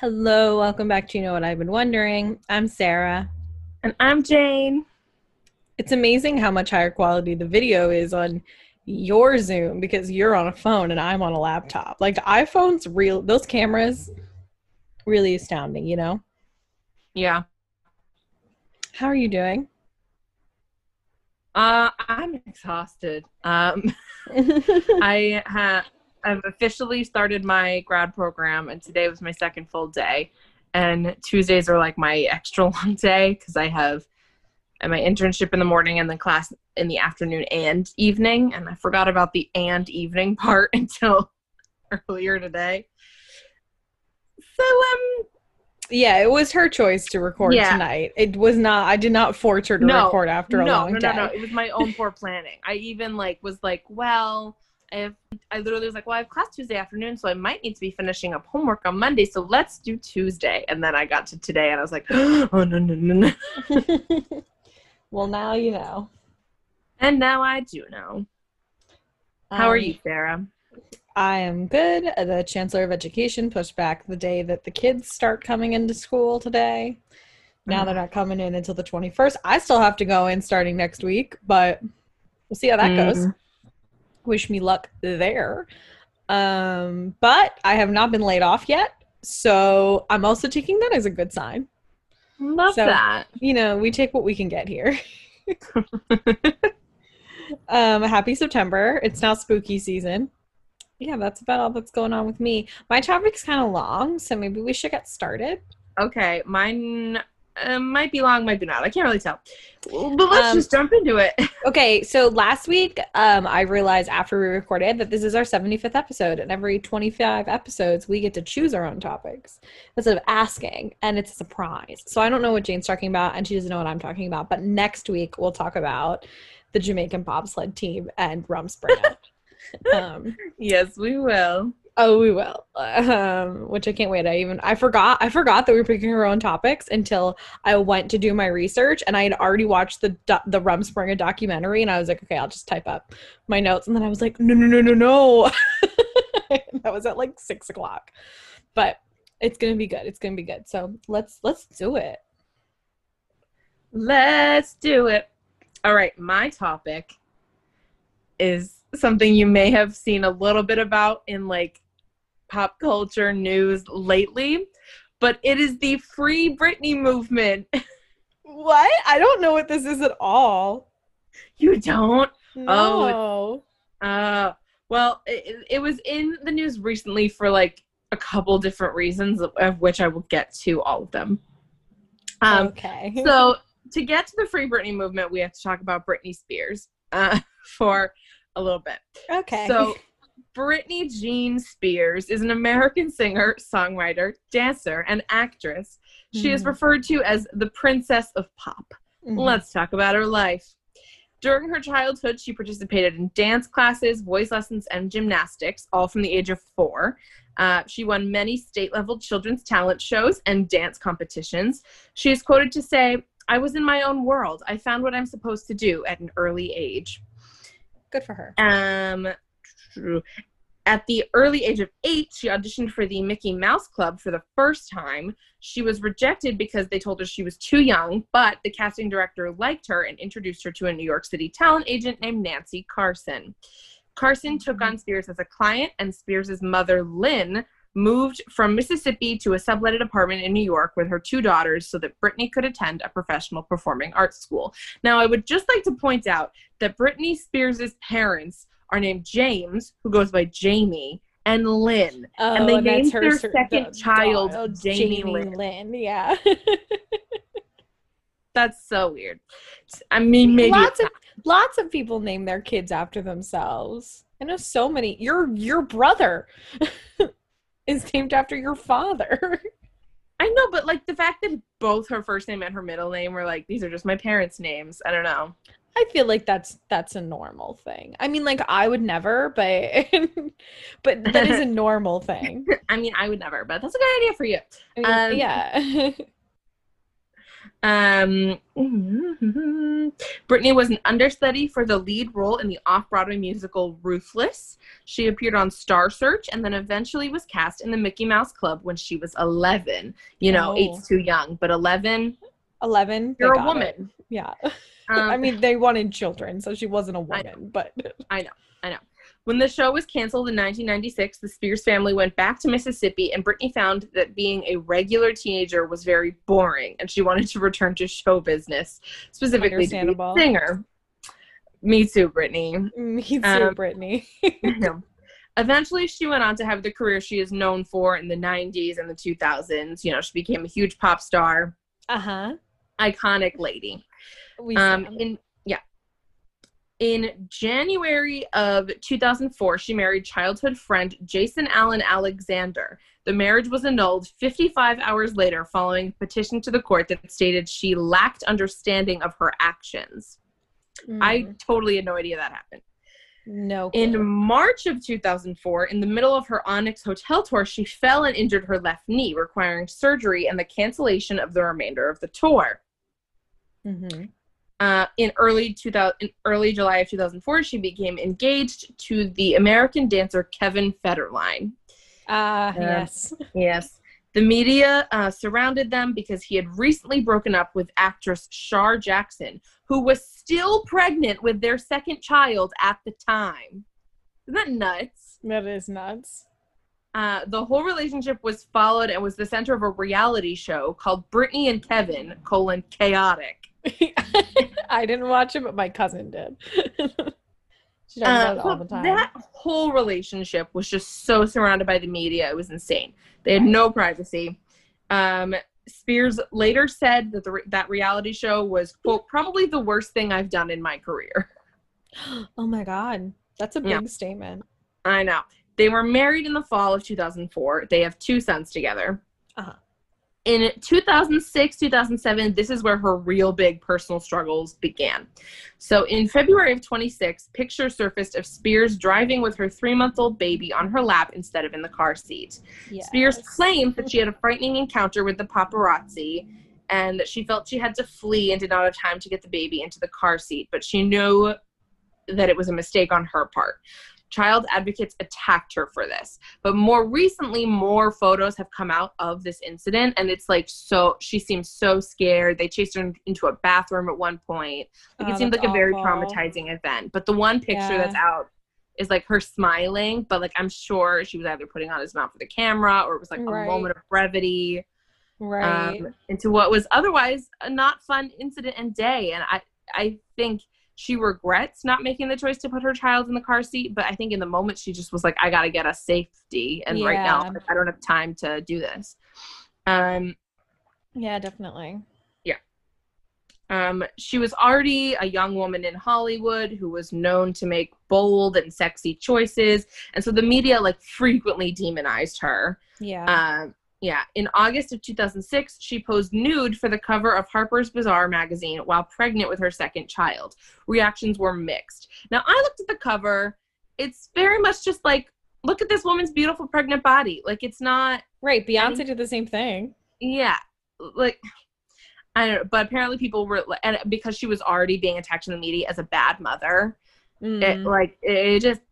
Hello, welcome back to You Know What I've Been Wondering. I'm Sarah. And I'm Jane. It's amazing how much higher quality the video is on your Zoom because you're on a phone and I'm on a laptop. Like iPhone's real, those cameras, really astounding, you know? Yeah. How are you doing? Uh, I'm exhausted. Um, I have I've officially started my grad program, and today was my second full day. And Tuesdays are like my extra long day because I have my internship in the morning and then class in the afternoon and evening. And I forgot about the and evening part until earlier today. So um, yeah, it was her choice to record Yeah. tonight. It was not. I did not force her to No, record after a no, long no, day. no, no. It was my own poor planning. I even like was like, well, if I literally was like, well, I have class Tuesday afternoon, so I might need to be finishing up homework on Monday. So let's do Tuesday. And then I got to today, and I was like, oh no, no, no, no. well, now you know. And now I do know. How are Um, you, Sarah? I am good. The Chancellor of Education pushed back the day that the kids start coming into school today. Now they're not coming in until the 21st. I still have to go in starting next week, but we'll see how that goes. Wish me luck there. Um, but I have not been laid off yet. So I'm also taking that as a good sign. Love So- that. You know, we take what we can get here. um, happy September. It's now spooky season. Yeah, that's about all that's going on with me. My topic's kind of long, so maybe we should get started. Okay, mine uh, might be long, might be not. I can't really tell. But let's Um, just jump into it. Okay, so last week, um, I realized after we recorded that this is our 75th episode, and every 25 episodes, we get to choose our own topics instead of asking, and it's a surprise. So I don't know what Jane's talking about, and she doesn't know what I'm talking about. But next week, we'll talk about the Jamaican bobsled team and Rumspringa. um, yes, we will. Oh, we will. Um, which I can't wait. I even I forgot I forgot that we were picking our own topics until I went to do my research, and I had already watched the the Rumspringa documentary, and I was like, okay, I'll just type up my notes, and then I was like, no, no, no, no, no. that was at like six o'clock, but it's gonna be good. It's gonna be good. So let's let's do it. Let's do it. All right, my topic is something you may have seen a little bit about in like pop culture news lately, but it is the Free Britney movement. What? I don't know what this is at all. You don't? No. Uh, well, it, it was in the news recently for like a couple different reasons, of, of which I will get to all of them. Um, okay. so to get to the Free Britney movement, we have to talk about Britney Spears uh, for a little bit. okay. So, Britney Jean Spears is an American singer, songwriter, dancer, and actress. She is Mhm. referred to as the Princess of Pop. Mhm. Let's talk about her life. During her childhood, she participated in dance classes, voice lessons, and gymnastics, all from the age of four. Uh, she won many state level children's talent shows and dance competitions. She is quoted to say, I was in my own world. I found what I'm supposed to do at an early age. good for her. Um, at the early age of eight, she auditioned for the Mickey Mouse Club for the first time. She was rejected because they told her she was too young, but the casting director liked her and introduced her to a New York City talent agent named Nancy Carson. Carson took mm-hmm. on Spears as a client, and Spears' mother, Lynn, moved from Mississippi to a subletted apartment in New York with her two daughters so that Britney could attend a professional performing arts school. Now, I would just like to point out that Britney Spears' parents are named James, who goes by Jamie, and Lynn. Oh, And they that's named her their second child oh, da- Jamie Lynn. Lynn. Yeah. That's so weird. I mean, maybe lots of lots of people name their kids after themselves. I know so many. Your your brother is named after your father. I know, but like the fact that both her first name and her middle name were like these are just my parents' names. I don't know. I feel like that's that's a normal thing. I mean, like I would never, but but that is a normal thing. I mean, I would never, but that's a good idea for you. I mean, Um, yeah. Um, Britney was an understudy for the lead role in the off-Broadway musical Ruthless. She appeared on Star Search and then eventually was cast in the Mickey Mouse Club when she was 11. You know, Oh. eight's too young, but 11, 11. you're a woman. it. Yeah. Um, I mean, they wanted children, so she wasn't a woman, I know. I know. When the show was canceled in 1996, the Spears family went back to Mississippi, and Britney found that being a regular teenager was very boring, and she wanted to return to show business, specifically to be a singer. Me too, Britney. me too, Um, Britney. No. Eventually, she went on to have the career she is known for in the 90s and the 2000s. You know, she became a huge pop star, Uh huh. iconic lady. We Um, in yeah, in January of 2004, she married childhood friend Jason Allen Alexander. The marriage was annulled 55 hours later, following a petition to the court that stated she lacked understanding of her actions. I Mm, totally had no idea that happened. no. In. March of 2004, in the middle of her Onyx Hotel tour, she fell and injured her left knee, requiring surgery and the cancellation of the remainder of the tour. Mhm. Uh, in early 2000, in early July of 2004, she became engaged to the American dancer Kevin Federline. Ah, Um, yes. Yes. The media uh, surrounded them because he had recently broken up with actress Shar Jackson, who was still pregnant with their second child at the time. Isn't that nuts? That is nuts. Uh, the whole relationship was followed and was the center of a reality show called Britney and Kevin: colon chaotic. I didn't watch it, but my cousin did. she talks Uh, about it all the time. That whole relationship was just so surrounded by the media; it was insane. They had no privacy. Um, Spears later said that the re- that reality show was quote probably the worst thing I've done in my career. oh my god, that's a big Yeah. statement. I know. They were married in the fall of 2004. They have two sons together. Uh-huh. In 2006, 2007, this is where her real big personal struggles began. So, in February of 26, pictures surfaced of Spears driving with her three month old baby on her lap instead of in the car seat. Spears Yes. claimed that she had a frightening encounter with the paparazzi and that she felt she had to flee and did not have time to get the baby into the car seat, but she knew that it was a mistake on her part. Child advocates attacked her for this. But more recently, more photos have come out of this incident, and it's like so, she seems so scared. They chased her in- into a bathroom at one point. Like Oh, it seemed like a very traumatizing event. But the one picture Yeah. that's out is like her smiling, but like I'm sure she was either putting on his mouth for the camera or it was like Right. a moment of brevity Right. um, into what was otherwise a not fun incident and day. And I, I think she regrets not making the choice to put her child in the car seat, but I think in the moment she just was like, I got to get us safety. And right now, like, I don't have time to do this. Um, yeah, definitely. Yeah. Um, she was already a young woman in Hollywood who was known to make bold and sexy choices, and so the media like frequently demonized her. Yeah. Um, yeah, in August of 2006, she posed nude for the cover of Harper's Bazaar magazine while pregnant with her second child. Reactions were mixed. Now, I looked at the cover. It's very much just like, look at this woman's beautiful pregnant body. Like, it's not right. Beyonce did the same thing. yeah like i don't know but apparently people were and because she was already being attacked in the media as a bad mother it Mm, like it just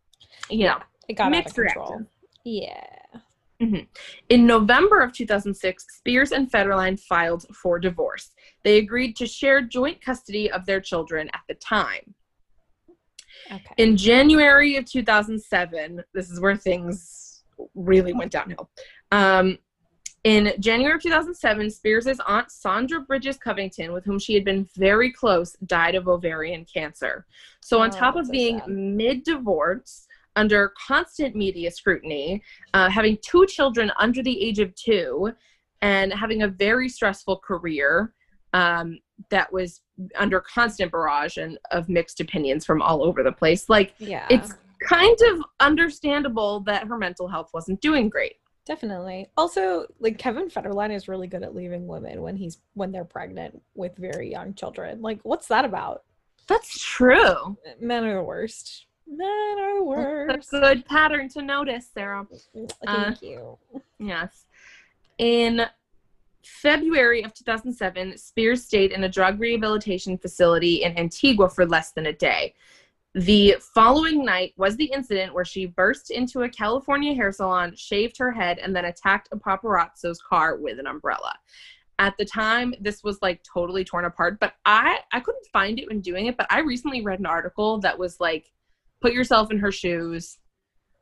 you know it got out of mixed control. reaction. Yeah. In november of 2006 spears and federline filed for divorce. They agreed to share joint custody of their children at the time. Okay. in january of 2007 this is where things really went downhill. Um, in January of 2007, Spears' aunt Sandra Bridges Covington, with whom she had been very close, died of ovarian cancer. So, on Oh, top of being mid divorce, under constant media scrutiny, uh, having two children under the age of two, and having a very stressful career um, that was under constant barrage and of mixed opinions from all over the place, like Yeah. it's kind of understandable that her mental health wasn't doing great. Definitely. Also, like Kevin Federline is really good at leaving women when he's when they're pregnant with very young children. Like, what's that about? That's true. Men are the worst. Men are That's a good pattern to notice, Sarah. Thank uh, you. Yes. In February of 2007, Spears stayed in a drug rehabilitation facility in Antigua for less than a day. The following night was the incident where she burst into a California hair salon, shaved her head, and then attacked a paparazzo's car with an umbrella. At the time, this was like totally torn apart, but I I couldn't find it when doing it. But I recently read an article that was like, put yourself in her shoes.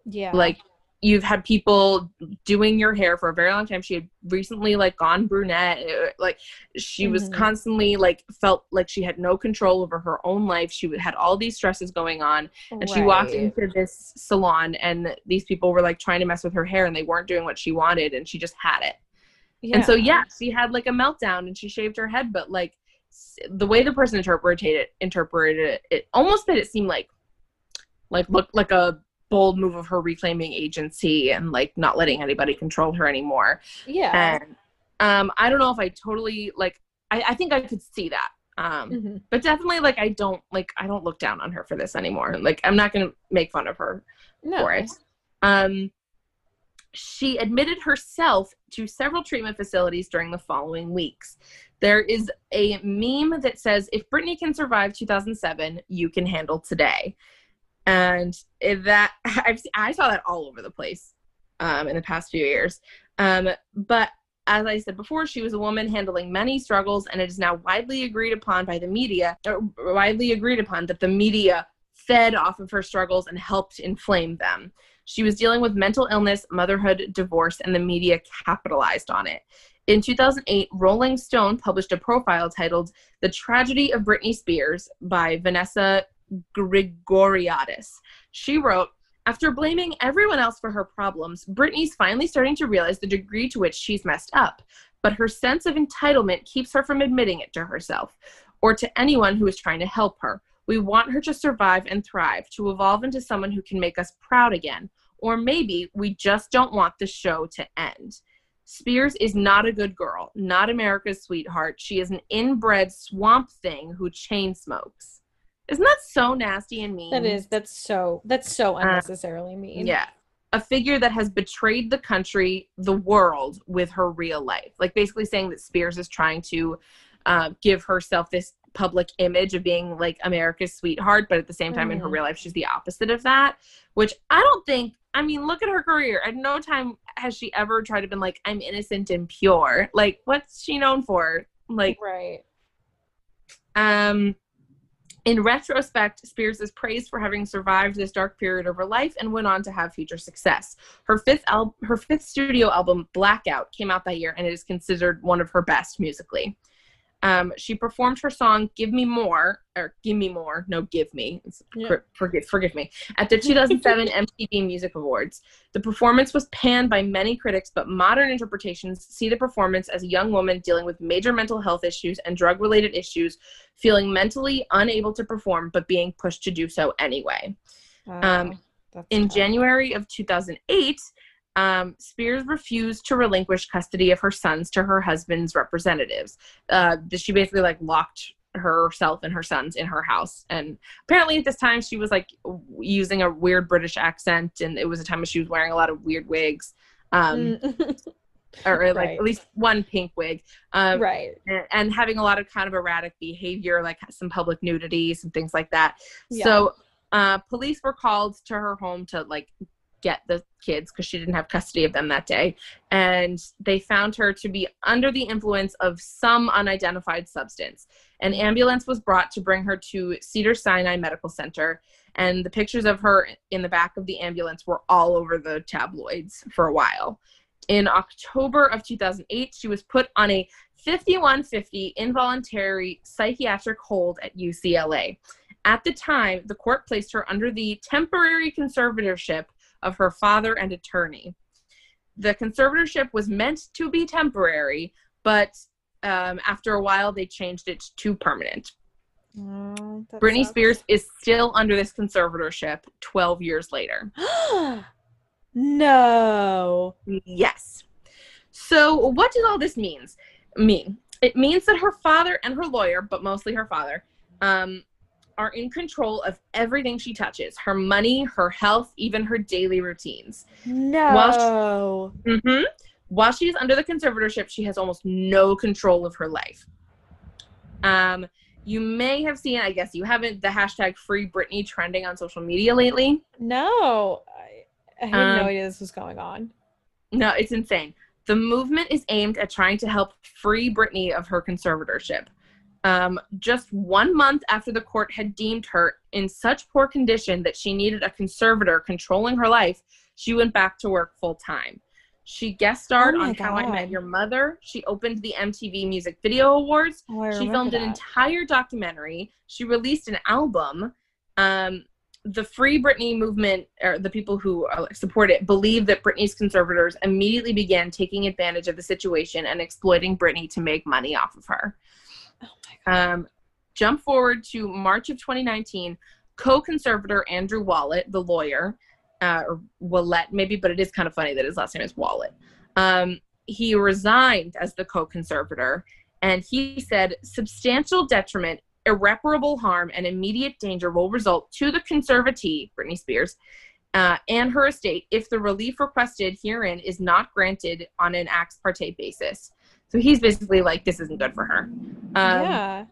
Yeah. Like you've had people doing your hair for a very long time. She had recently like gone brunette. uh, Like she was Mhm. constantly like felt like she had no control over her own life. She had all these stresses going on, and she walked into this salon, and these people were like trying to mess with her hair, and they weren't doing what she wanted, and she just had it. And so yeah, she had like a meltdown, and she shaved her head, but like the way the person interpreted it, interpreted it, it almost made it seem like like look like a bold move of her reclaiming agency and like not letting anybody control her anymore. Yeah. And um, I don't know if I totally like. I, I think I could see that. Um, Mhm. but definitely like I don't like I don't look down on her for this anymore. Like I'm not gonna make fun of her No. for it. Um, she admitted herself to several treatment facilities during the following weeks. There is a meme that says, "If Britney can survive 2007, you can handle today," and that I've I saw that all over the place um, in the past few years. Um, but as I said before, she was a woman handling many struggles, and it is now widely agreed upon by the media, widely agreed upon that the media fed off of her struggles and helped inflame them. She was dealing with mental illness, motherhood, divorce, and the media capitalized on it. In 2008, Rolling Stone published a profile titled The Tragedy of Britney Spears by Vanessa Grigoriadis. She wrote, after blaming everyone else for her problems, Britney's finally starting to realize the degree to which she's messed up, but her sense of entitlement keeps her from admitting it to herself or to anyone who is trying to help her. We want her to survive and thrive, to evolve into someone who can make us proud again. Or maybe we just don't want the show to end. Spears is not a good girl, not America's sweetheart. She is an inbred swamp thing who chain smokes. Isn't that so nasty and mean? That is that's so that's so unnecessarily mean. Yeah. A figure that has betrayed the country, the world with her real life. Like basically saying that Spears is trying to uh, give herself this public image of being like America's sweetheart, but at the same time in her Mhm. real life, she's the opposite of that. Which I don't think, I mean, look at her career. At no time has she ever tried to been like, I'm innocent and pure. Like, what's she known for? Like, Right. um, in retrospect, Spears is praised for having survived this dark period of her life and went on to have future success. Her fifth al- her fifth studio album, Blackout, came out that year, and it is considered one of her best musically. Um, she performed her song "Give Me More" or "Give Me More," no, "Give Me." Yeah. for- forgive, forgive me. At the 2007 MTV Music Awards, the performance was panned by many critics, but modern interpretations see the performance as a young woman dealing with major mental health issues and drug-related issues, feeling mentally unable to perform but being pushed to do so anyway. Um, Wow, In. January of 2008, um, Spears refused to relinquish custody of her sons to her husband's representatives. Uh, she basically like locked herself and her sons in her house, and apparently at this time she was like using a weird British accent, and it was a time when she was wearing a lot of weird wigs, um, Mm. or like Right. at least one pink wig. Um, right. and, and having a lot of kind of erratic behavior, like some public nudity, some things like that. Yeah. So, uh, police were called to her home to like get the kids because she didn't have custody of them that day, and they found her to be under the influence of some unidentified substance. An ambulance was brought to bring her to Cedar Sinai Medical Center, and the pictures of her in the back of the ambulance were all over the tabloids for a while. In October of 2008, she was put on a 5150 involuntary psychiatric hold at UCLA. At the time, the court placed her under the temporary conservatorship of her father and attorney. The conservatorship was meant to be temporary, but um, after a while, they changed it to permanent. That Britney sucks. Spears is still under this conservatorship 12 years later. no. Yes. So, what does all this means mean? It means that her father and her lawyer, but mostly her father, um, are in control of everything she touches her money, her health, even her daily routines. No. hmm While she's under the conservatorship, she has almost no control of her life. Um, you may have seen, I guess you haven't, the hashtag Free Britney trending on social media lately. No, I, I had Um, no idea this was going on. No, it's insane. The movement is aimed at trying to help free Britney of her conservatorship. Um, just one month after the court had deemed her in such poor condition that she needed a conservator controlling her life, she went back to work full time. She guest starred Oh on How I Met Your Mother. She opened the MTV Music Video Awards. Oh, she filmed an entire documentary. She released an album. Um, the Free Britney movement, or the people who uh, support it, believe that Britney's conservators immediately began taking advantage of the situation and exploiting Britney to make money off of her. Um, jump forward to March of 2019. Co-conservator Andrew Wallet, the lawyer, uh, or Wallet maybe, but it is kind of funny that his last name is Wallet. Um, he resigned as the co-conservator, and he said substantial detriment, irreparable harm, and immediate danger will result to the conservatee, Britney Spears, uh, and her estate if the relief requested herein is not granted on an ex parte basis. So he's basically like, this isn't good for her. Um, yeah.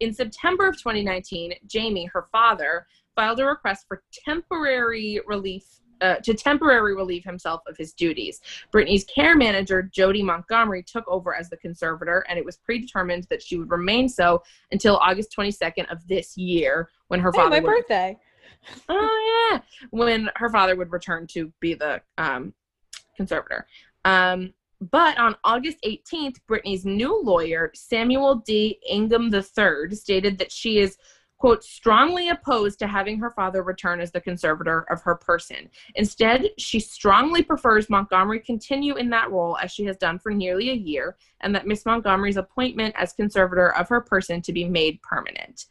in September of 2019, Jamie, her father, filed a request for temporary relief uh, to temporarily relieve himself of his duties. Britney's care manager, Jody Montgomery, took over as the conservator, and it was predetermined that she would remain so until August 22nd of this year, when her Hey, father my would birthday. oh yeah when her father would return to be the um, conservator um, but on august 18th britney's new lawyer samuel d. Ingham iii stated that she is quote strongly opposed to having her father return as the conservator of her person. Instead she strongly prefers montgomery continue in that role as she has done for nearly a year and that miss montgomery's appointment as conservator of her person to be made permanent.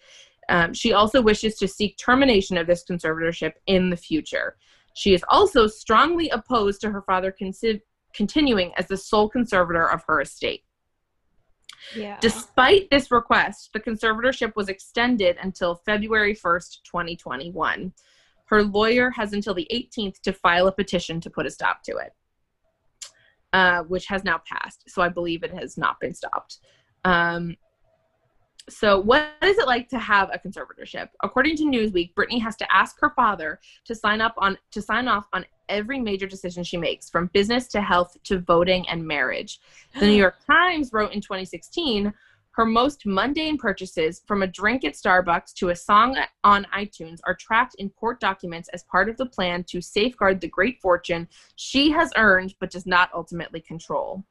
Um, she also wishes to seek termination of this conservatorship in the future. She is also strongly opposed to her father consi- continuing as the sole conservator of her estate. Yeah. Despite this request, the conservatorship was extended until February 1st, 2021. Her lawyer has until the 18th to file a petition to put a stop to it, uh, which has now passed. So I believe it has not been stopped. Um, so, what is it like to have a conservatorship? According to Newsweek, Britney has to ask her father to sign up on to sign off on every major decision she makes, from business to health to voting and marriage. The New York Times wrote in 2016 her most mundane purchases, from a drink at Starbucks to a song on iTunes, are tracked in court documents as part of the plan to safeguard the great fortune she has earned but does not ultimately control.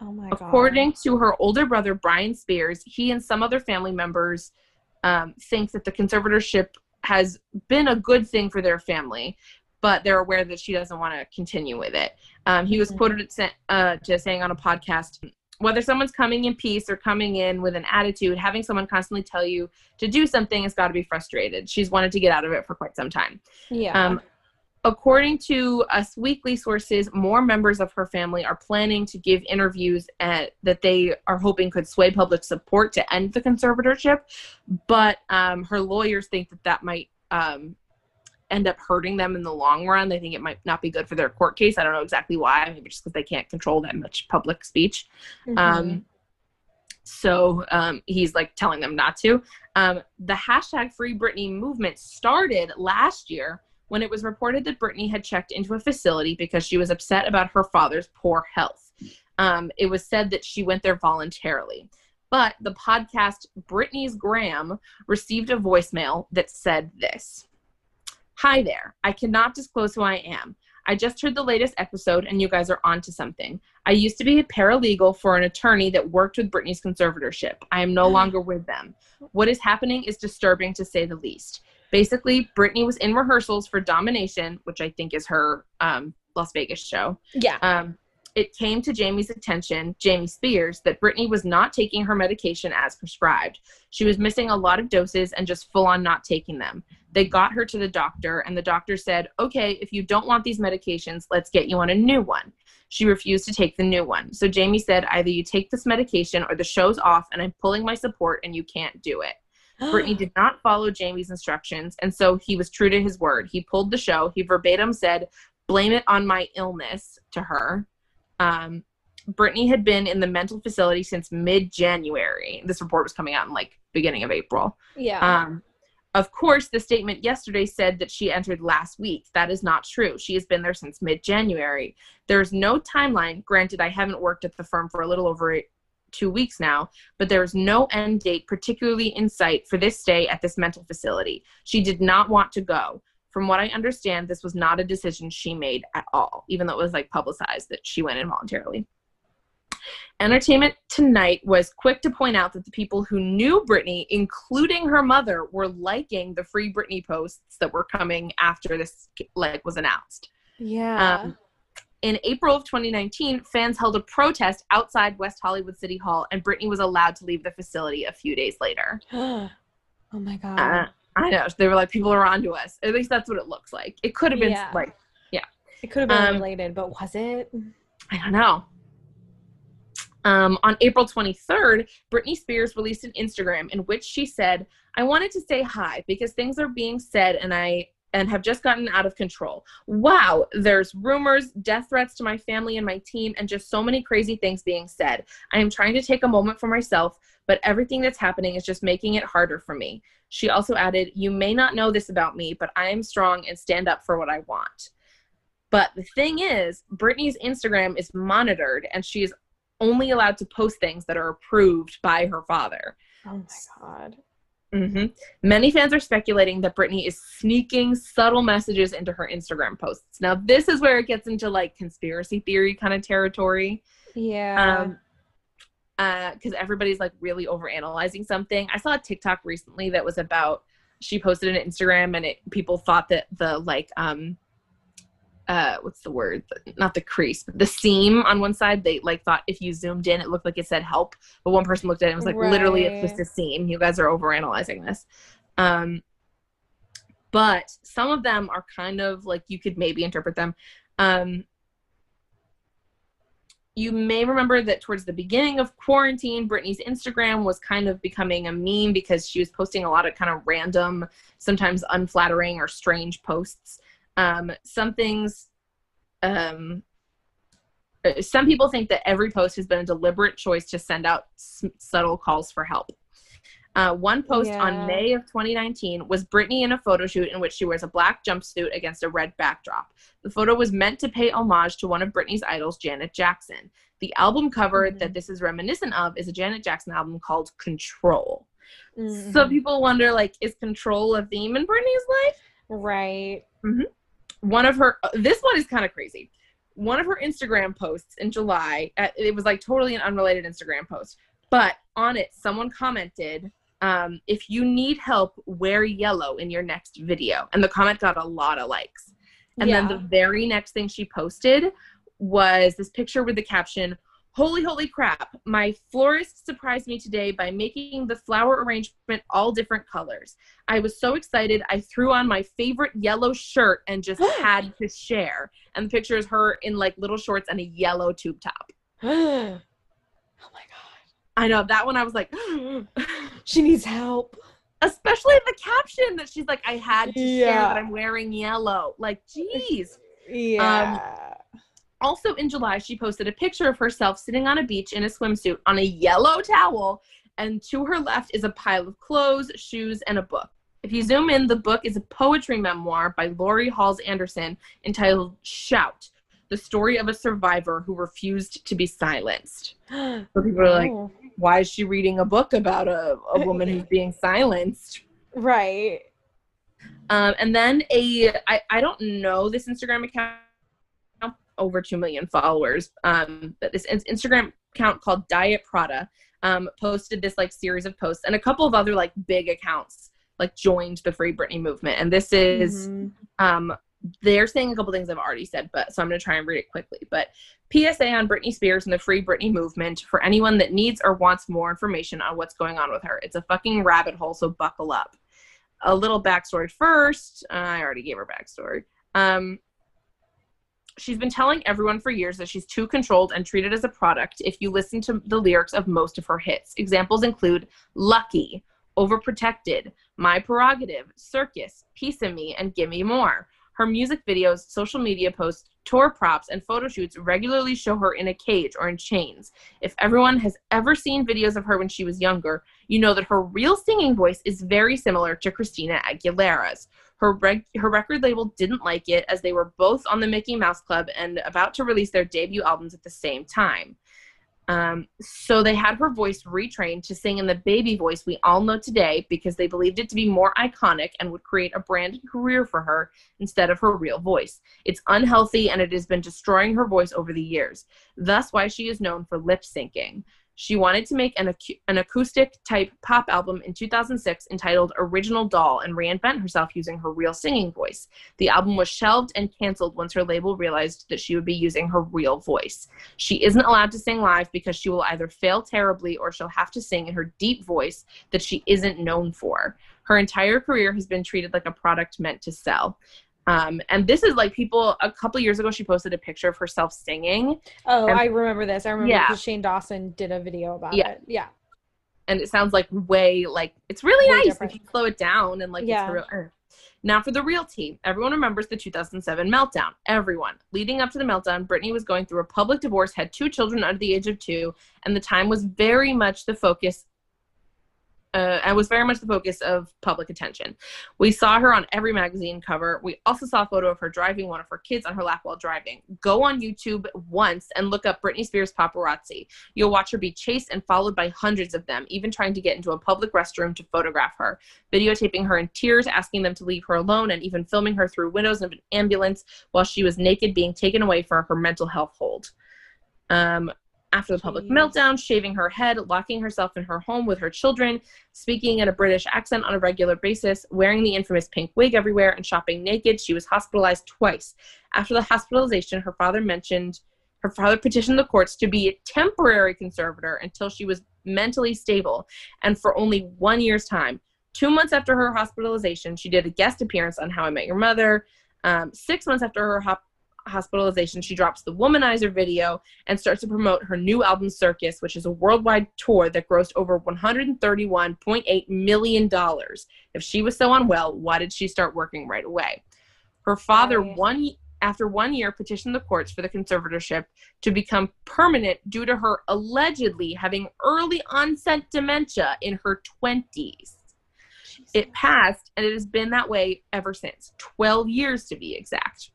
Oh my According god. to her older brother, Brian Spears, he and some other family members um, think that the conservatorship has been a good thing for their family, but they're aware that she doesn't want to continue with it. Um, he was Mhm. quoted at, uh, to saying on a podcast, whether someone's coming in peace or coming in with an attitude, having someone constantly tell you to do something has got to be frustrated. She's wanted to get out of it for quite some time. Yeah. Um, according to Us Weekly sources, more members of her family are planning to give interviews at, that they are hoping could sway public support to end the conservatorship. But um, her lawyers think that that might um, end up hurting them in the long run. They think it might not be good for their court case. I don't know exactly why. Maybe just because they can't control that much public speech. Mhm. Um, so um, he's like telling them not to. Um, the hashtag Free Britney movement started last year when it was reported that Britney had checked into a facility because she was upset about her father's poor health. Um, it was said that she went there voluntarily. But the podcast Britney's Gram received a voicemail that said this Hi there. I cannot disclose who I am. I just heard the latest episode and you guys are onto something. I used to be a paralegal for an attorney that worked with Britney's conservatorship. I am no longer with them. What is happening is disturbing to say the least. Basically, Britney was in rehearsals for Domination, which I think is her um, Las Vegas show. yeah. Um, it came to Jamie's attention, Jamie Spears, that Britney was not taking her medication as prescribed. She was missing a lot of doses and just full on not taking them. They got her to the doctor, and the doctor said, Okay, if you don't want these medications, let's get you on a new one. She refused to take the new one. So Jamie said, Either you take this medication or the show's off, and I'm pulling my support, and you can't do it. Britney did not follow Jamie's instructions, and so he was true to his word. He pulled the show. He verbatim said, Blame it on my illness to her. Um, Britney had been in the mental facility since mid January. This report was coming out in like beginning of April. Yeah. Um, of course, the statement yesterday said that she entered last week. That is not true. She has been there since mid January. There's no timeline. Granted, I haven't worked at the firm for a little over two weeks now, but there is no end date particularly in sight for this stay at this mental facility. She did not want to go. From what I understand, this was not a decision she made at all, even though it was like publicized that she went involuntarily. Entertainment Tonight was quick to point out that the people who knew Britney, including her mother, were liking the free Britney posts that were coming after this like was announced. yeah. Um, in April of 2019, fans held a protest outside West Hollywood City Hall, and Britney was allowed to leave the facility a few days later. oh my god. Uh, I know they were like, people are onto us. At least that's what it looks like. It could have been Yeah. like, yeah. it could have been um, related, but was it? I don't know. Um, on April 23rd, Britney Spears released an Instagram in which she said, "I wanted to say hi because things are being said and I and have just gotten out of control. Wow, there's rumors, death threats to my family and my team and just so many crazy things being said. I am trying to take a moment for myself, but everything that's happening is just making it harder for me." She also added, "You may not know this about me, but I am strong and stand up for what I want." But the thing is, Britney's Instagram is monitored and she is only allowed to post things that are approved by her father. Oh my god. Hmm Many fans are speculating that Britney is sneaking subtle messages into her Instagram posts. Now, this is where it gets into like conspiracy theory kind of territory. Yeah. Um, because everybody's like really overanalyzing something. I saw a TikTok recently that was about she posted an Instagram and it people thought that the like um uh what's the word? Not the crease but the seam on one side. They like thought if you zoomed in it looked like it said help but one person looked at it and was like literally it's just Right. a seam. You guys are overanalyzing this. Um but some of them are kind of like you could maybe interpret them. Um you may remember that towards the beginning of quarantine, Britney's Instagram was kind of becoming a meme because she was posting a lot of kind of random, sometimes unflattering or strange posts. Um, some things, um, uh, some people think that every post has been a deliberate choice to send out s- subtle calls for help. Uh, one post Yeah. on May of 2019 was Britney in a photo shoot in which she wears a black jumpsuit against a red backdrop. The photo was meant to pay homage to one of Britney's idols, Janet Jackson. The album cover Mhm. that this is reminiscent of is a Janet Jackson album called Control. Mhm. So people wonder, like, is Control a theme in Britney's life? right. One of her, this one is kind of crazy. One of her Instagram posts in July, uh, it was like totally an unrelated Instagram post, but on it, someone commented, um, if you need help, wear yellow in your next video. And the comment got a lot of likes. And yeah. then the very next thing she posted was this picture with the caption, Holy, holy crap. My florist surprised me today by making the flower arrangement all different colors. I was so excited. I threw on my favorite yellow shirt and just had to share. And the picture is her in like little shorts and a yellow tube top. oh my god. I know that one I was like, She needs help. especially the caption that she's like, I had to share that I'm wearing yellow. Like, geez. Yeah. Um, Also in July, she posted a picture of herself sitting on a beach in a swimsuit on a yellow towel, and to her left is a pile of clothes, shoes, and a book. If you zoom in, the book is a poetry memoir by Laurie Halse Anderson entitled Shout, the story of a survivor who refused to be silenced. So people are like, Oh, why is she reading a book about a, a woman who's being silenced? right. Um, and then a I, I don't know this Instagram account over two million followers. Um, but this Instagram account called Diet Prada um, posted this like series of posts, and a couple of other like big accounts like joined the Free Britney movement. And this is Mhm. um, they're saying a couple things I've already said, but so I'm going to try and read it quickly. But PSA on Britney Spears and the Free Britney movement for anyone that needs or wants more information on what's going on with her. It's a fucking rabbit hole, so buckle up. A little backstory first. Uh, I already gave her backstory. Um, she's been telling everyone for years that she's too controlled and treated as a product if you listen to the lyrics of most of her hits. Examples include Lucky, Overprotected, My Prerogative, Circus, Piece of Me, and Gimme More. Her music videos, social media posts, tour props, and photo shoots regularly show her in a cage or in chains. If everyone has ever seen videos of her when she was younger, you know that her real singing voice is very similar to Christina Aguilera's. Her, her record label didn't like it as they were both on the Mickey Mouse Club and about to release their debut albums at the same time. Um, so they had her voice retrained to sing in the baby voice we all know today because they believed it to be more iconic and would create a branded career for her instead of her real voice. It's unhealthy and it has been destroying her voice over the years. Thus, why she is known for lip syncing. She wanted to make an, an acoustic type pop album in 2006 entitled Original Doll and reinvent herself using her real singing voice. The album was shelved and canceled once her label realized that she would be using her real voice. She isn't allowed to sing live because she will either fail terribly or she'll have to sing in her deep voice that she isn't known for. Her entire career has been treated like a product meant to sell. Um, and this is like people a couple years ago she posted a picture of herself singing Oh, And- I remember this. I remember Yeah. Shane Dawson did a video about Yeah. it. Yeah. and it sounds like way like it's really Way nice different. if you slow it down and like Yeah. it's real er. now for the real tea everyone remembers the 2007 meltdown everyone leading up to the meltdown Britney was going through a public divorce had two children under the age of two and the time was very much the focus uh, and was very much the focus of public attention. We saw her on every magazine cover. We also saw a photo of her driving one of her kids on her lap while driving. Go on YouTube once and look up Britney Spears paparazzi. You'll watch her be chased and followed by hundreds of them, even trying to get into a public restroom to photograph her, videotaping her in tears, asking them to leave her alone, and even filming her through windows of an ambulance while she was naked being taken away for her mental health hold. Um, after the public Jeez. meltdown, shaving her head, locking herself in her home with her children, speaking in a British accent on a regular basis, wearing the infamous pink wig everywhere, and shopping naked, she was hospitalized twice. After the hospitalization, her father mentioned her father petitioned the courts to be a temporary conservator until she was mentally stable, and for only one year's time. Two months after her hospitalization, she did a guest appearance on How I Met Your Mother. Um, six months after her hop- hospitalization, she drops the Womanizer video and starts to promote her new album Circus, which is a worldwide tour that grossed over $131.8 million. If she was so unwell, why did she start working right away? Her father, Right. one after one year, petitioned the courts for the conservatorship to become permanent due to her allegedly having early onset dementia in her 20s. It passed, and it has been that way ever since 12 years to be exact.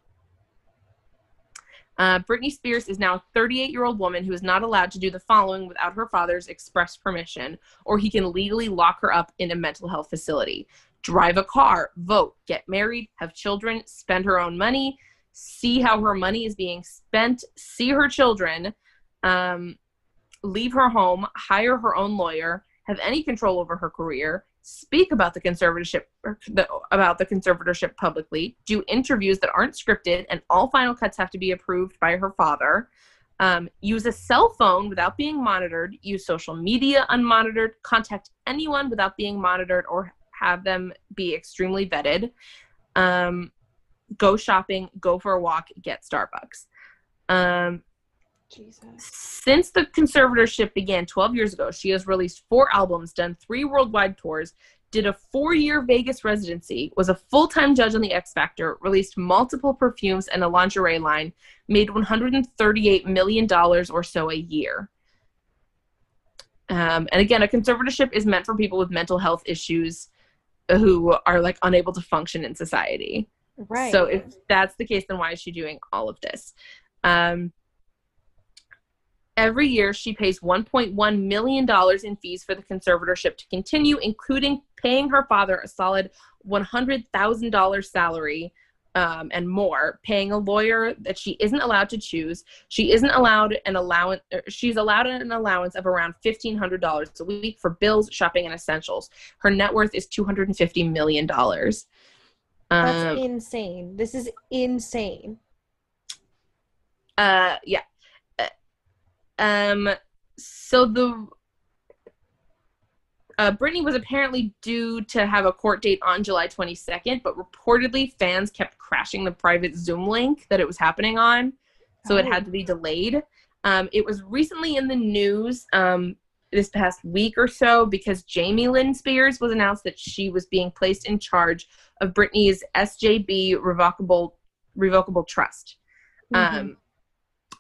Uh, Britney Spears is now a 38 year old woman who is not allowed to do the following without her father's express permission, or he can legally lock her up in a mental health facility. Drive a car, vote, get married, have children, spend her own money, see how her money is being spent, see her children, um, leave her home, hire her own lawyer, have any control over her career, speak about the conservatorship or the, about the conservatorship publicly, do interviews that aren't scripted, and all final cuts have to be approved by her father. Um, use a cell phone without being monitored. Use social media unmonitored. Contact anyone without being monitored or have them be extremely vetted. Um, go shopping. Go for a walk. Get Starbucks. Um, Jesus. since the conservatorship began 12 years ago, she has released four albums, done three worldwide tours, did a four year Vegas residency, was a full time judge on The X Factor, released multiple perfumes and a lingerie line, made $138 million or so a year. Um, and again, a conservatorship is meant for people with mental health issues who are like unable to function in society. Right. So if that's the case, then why is she doing all of this? Um, every year, she pays $1.1 million in fees for the conservatorship to continue, including paying her father a solid $100,000 salary um, and more, paying a lawyer that she isn't allowed to choose. She isn't allowed an allowance. er, She's allowed an allowance of around $1,500 a week for bills, shopping, and essentials. Her net worth is $250 million. That's Um, insane. This is insane. uh yeah um so the uh, Britney was apparently due to have a court date on July 22nd, but reportedly fans kept crashing the private Zoom link that it was happening on, so it Oh. had to be delayed. Um, it was recently in the news um, this past week or so because Jamie Lynn Spears was announced that she was being placed in charge of Britney's SJB revocable revocable trust. Mhm. Um,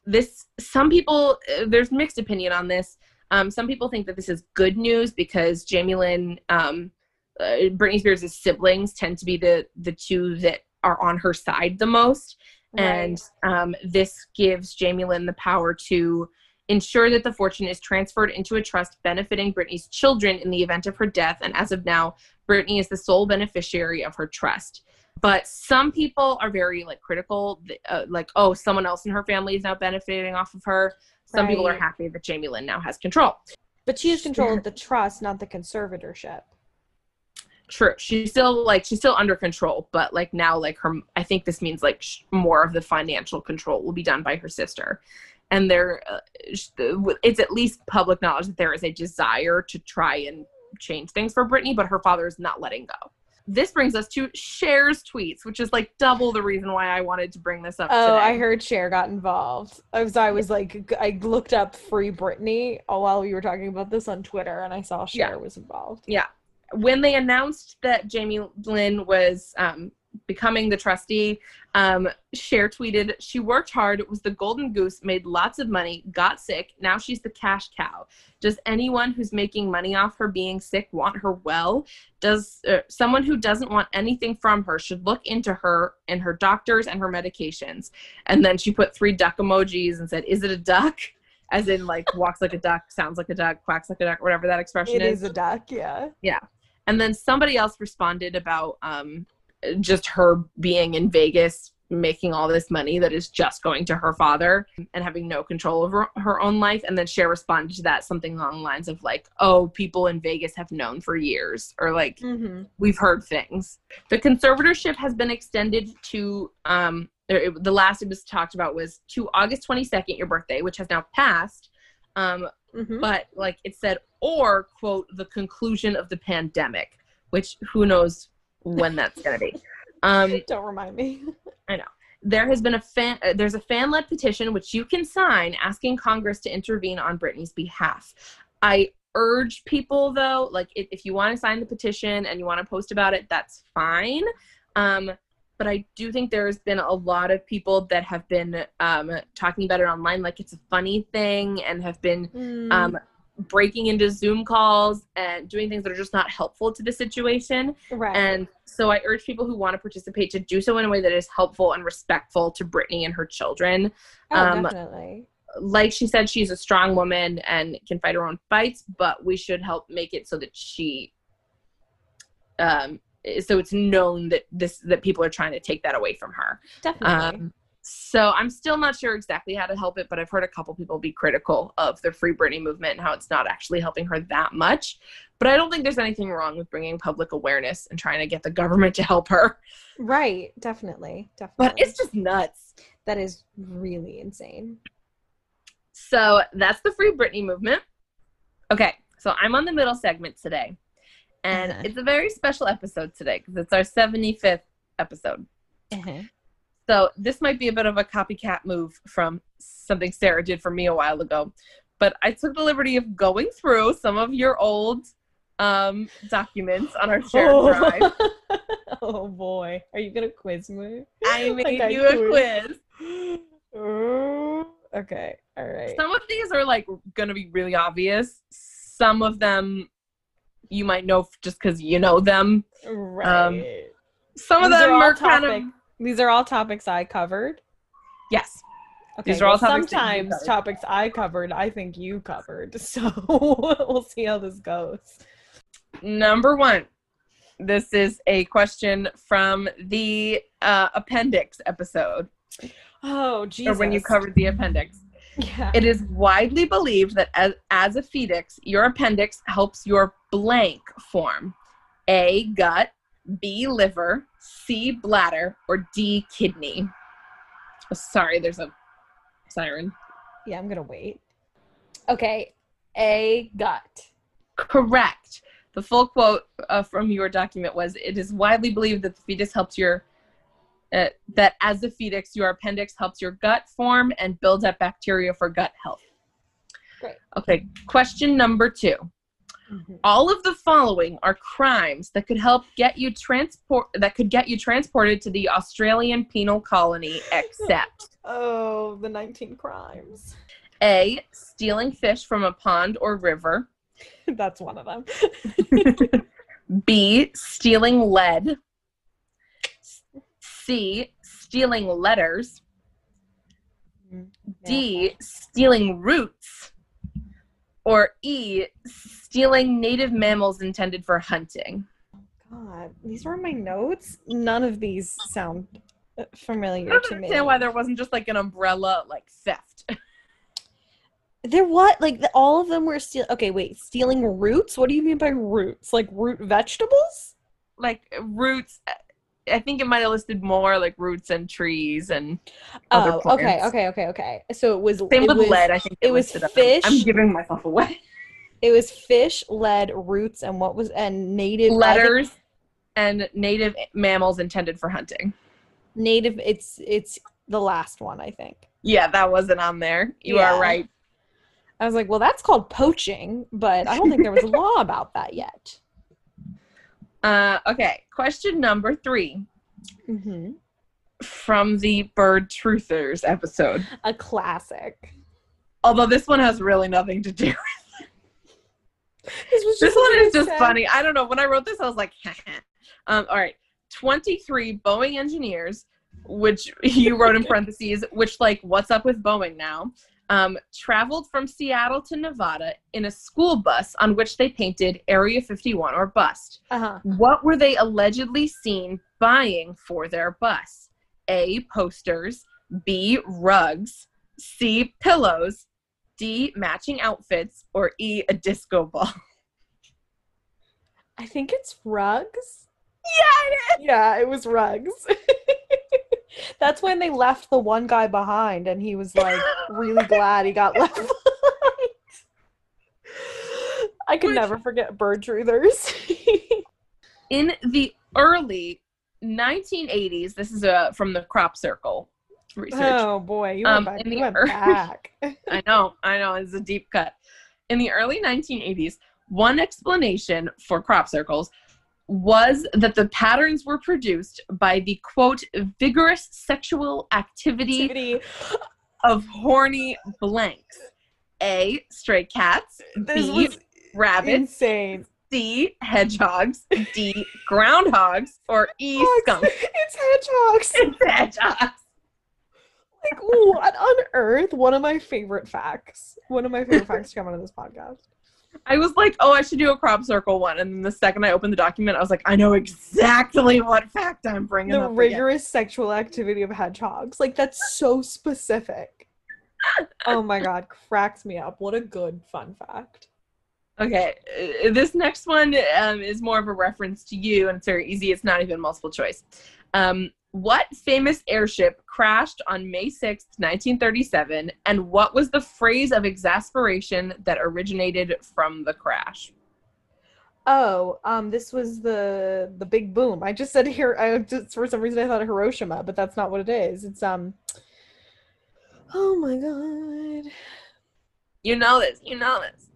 this some people uh, there's mixed opinion on this. Um, some people think that this is good news because Jamie Lynn, um, uh, Britney Spears' siblings tend to be the the two that are on her side the most, and um, this gives Jamie Lynn the power to ensure that the fortune is transferred into a trust benefiting Britney's children in the event of her death. And as of now, Britney is the sole beneficiary of her trust. But some people are very like critical, uh, like, oh, someone else in her family is now benefiting off of her. Some people are happy that Jamie Lynn now has control. but she has control of the trust, not the conservatorship. True. She's still like she's still under control, but like now like her I think this means like sh- more of the financial control will be done by her sister. And there uh, sh- it's at least public knowledge that there is a desire to try and change things for Britney but her father is not letting go. This brings us to Cher's tweets, which is like double the reason why I wanted to bring this up Oh, today. I heard Cher got involved. I was, I was like, I looked up Free Britney while we were talking about this on Twitter, and I saw Cher Yeah. was involved. Yeah. When they announced that Jamie Lynn was um, becoming the trustee, um, Cher tweeted, She worked hard, was the golden goose, made lots of money, got sick. Now she's the cash cow. Does anyone who's making money off her being sick want her well? Does uh, someone who doesn't want anything from her should look into her and her doctors and her medications? And then she put three duck emojis and said, Is it a duck? As in, like, walks like a duck, sounds like a duck, quacks like a duck, whatever that expression is. It is a duck, yeah. yeah. and then somebody else responded about um, just her being in Vegas making all this money that is just going to her father and having no control over her own life. And then Cher responded to that something along the lines of like, "Oh, people in Vegas have known for years," or like, Mm-hmm. "We've heard things." The conservatorship has been extended to um, it- the last it was talked about was to August twenty second, your birthday, which has now passed. Um, Mm-hmm. but like it said or quote the conclusion of the pandemic which who knows when that's going to be um Don't remind me. I know. There has been a fan uh, there's a fan-led petition which you can sign asking congress to intervene on Britney's behalf i urge people though like if, if you want to sign the petition and you want to post about it that's fine um but i do think there's been a lot of people that have been um talking about it online like it's a funny thing and have been Mm. um, breaking into Zoom calls and doing things that are just not helpful to the situation. right. And so I urge people who want to participate to do so in a way that is helpful and respectful to Britney and her children. oh, um, definitely. Like she said, she's a strong woman and can fight her own fights, but we should help make it so that she um so it's known that this that people are trying to take that away from her. Definitely. Um, so I'm still not sure exactly how to help it, but I've heard a couple people be critical of the Free Britney movement and how it's not actually helping her that much. But I don't think there's anything wrong with bringing public awareness and trying to get the government to help her. right. Definitely. Definitely. But it's just nuts. that is really insane. So that's the Free Britney movement. Okay, so I'm on the middle segment today, and Uh-huh. it's a very special episode today because it's our 75th episode. Uh-huh. So this might be a bit of a copycat move from something Sarah did for me a while ago. But I took the liberty of going through some of your old um, documents on our shared drive. Oh. oh boy. Are you gonna quiz me? I made Like I you a quiz. quiz. Oh, okay. All right. Some of these are like going to be really obvious. Some of them you might know just because you know them. Right. Some of them are are kind of These are all topics I covered. yes. Okay, These are all topics sometimes topics I covered, I think you covered. So we'll see how this goes. Number one, this is a question from the uh, appendix episode, Oh, Jesus. or when you covered the appendix. Yeah. It is widely believed that as, as a fetus, your appendix helps your blank form A, gut, B, liver, C, bladder, or D, kidney. Oh, sorry, there's a siren. yeah, I'm gonna wait. Okay. A gut. Correct. The full quote uh, from your document was It is widely believed that the fetus helps your, uh, that as a fetus, your appendix helps your gut form and builds up bacteria for gut health. Great. Okay, question number two. Mm-hmm. All of the following are crimes that could help get you transport that could get you transported to the Australian penal colony except Oh, the 19 crimes. A. Stealing fish from a pond or river. That's one of them. B. Stealing lead. C. Stealing letters. Mm, D. Stealing roots. Or E. Stealing native mammals intended for hunting. God, these were my notes. None of these sound uh, I familiar don't to me. understand why there wasn't just like an umbrella like theft. There what? Like the, all of them were steal. Okay, wait. Stealing roots? What do you mean by roots? Like root vegetables? like roots. I think it might have listed more like roots and trees and other Oh, okay, okay, okay, okay. So it was Same it with was, lead. I think it was listed them. fish. I'm giving myself away. It was fish, lead, roots, and what was and native I think Letters and native mammals intended for hunting. Native. It's it's the last one. I think. Yeah, that wasn't on there. You Yeah. are right. I was like, well, that's called poaching, but I don't think there was a law about that yet. Uh, okay, question number three hmm from the Bird Truthers episode. A classic. Although this one has really nothing to do. This was this just one is just said. funny. I don't know. When I wrote this, I was like, um, all right. 23 Boeing engineers, which you wrote in parentheses, which, like, what's up with Boeing now? Um, traveled from Seattle to Nevada in a school bus on which they painted Area 51 or bust. Uh-huh. What were they allegedly seen buying for their bus? A. Posters. B. Rugs. C. Pillows. D. Matching outfits. Or E. A disco ball. I think it's rugs. Yeah, it is. Yeah, it was rugs. That's when they left the one guy behind, and he was like really glad he got left behind. I could Which- never forget bird truthers. In the early 1980s, this is uh, from the Crop Circle research. oh boy, you went Um, back. in You the went ear- back. I know, I know, it's a deep cut. In the early 1980s, one explanation for crop circles was that the patterns were produced by the quote vigorous sexual activity Activity. of horny blanks. A. Stray cats. This B. Rabbits. insane. C. Hedgehogs. D. Groundhogs. Or E. Skunks. It's hedgehogs. It's hedgehogs. Like what on earth? One of my favorite facts. One of my favorite facts to come out of this podcast. I was like, oh, I should do a crop circle one. And then the second I opened the document, I was like, I know exactly what fact I'm bringing The up. again. rigorous sexual activity of hedgehogs. Like that's so specific. Oh my god, cracks me up. What a good fun fact. Okay, uh, this next one um, is more of a reference to you, and it's very easy. It's not even multiple choice. Um, what famous airship crashed on May 6th, 1937, and what was the phrase of exasperation that originated from the crash? Oh, um, this was the the big boom. I just said here. I just for some reason I thought of Hiroshima, but that's not what it is. It's um. Oh my god, You know this. You know this.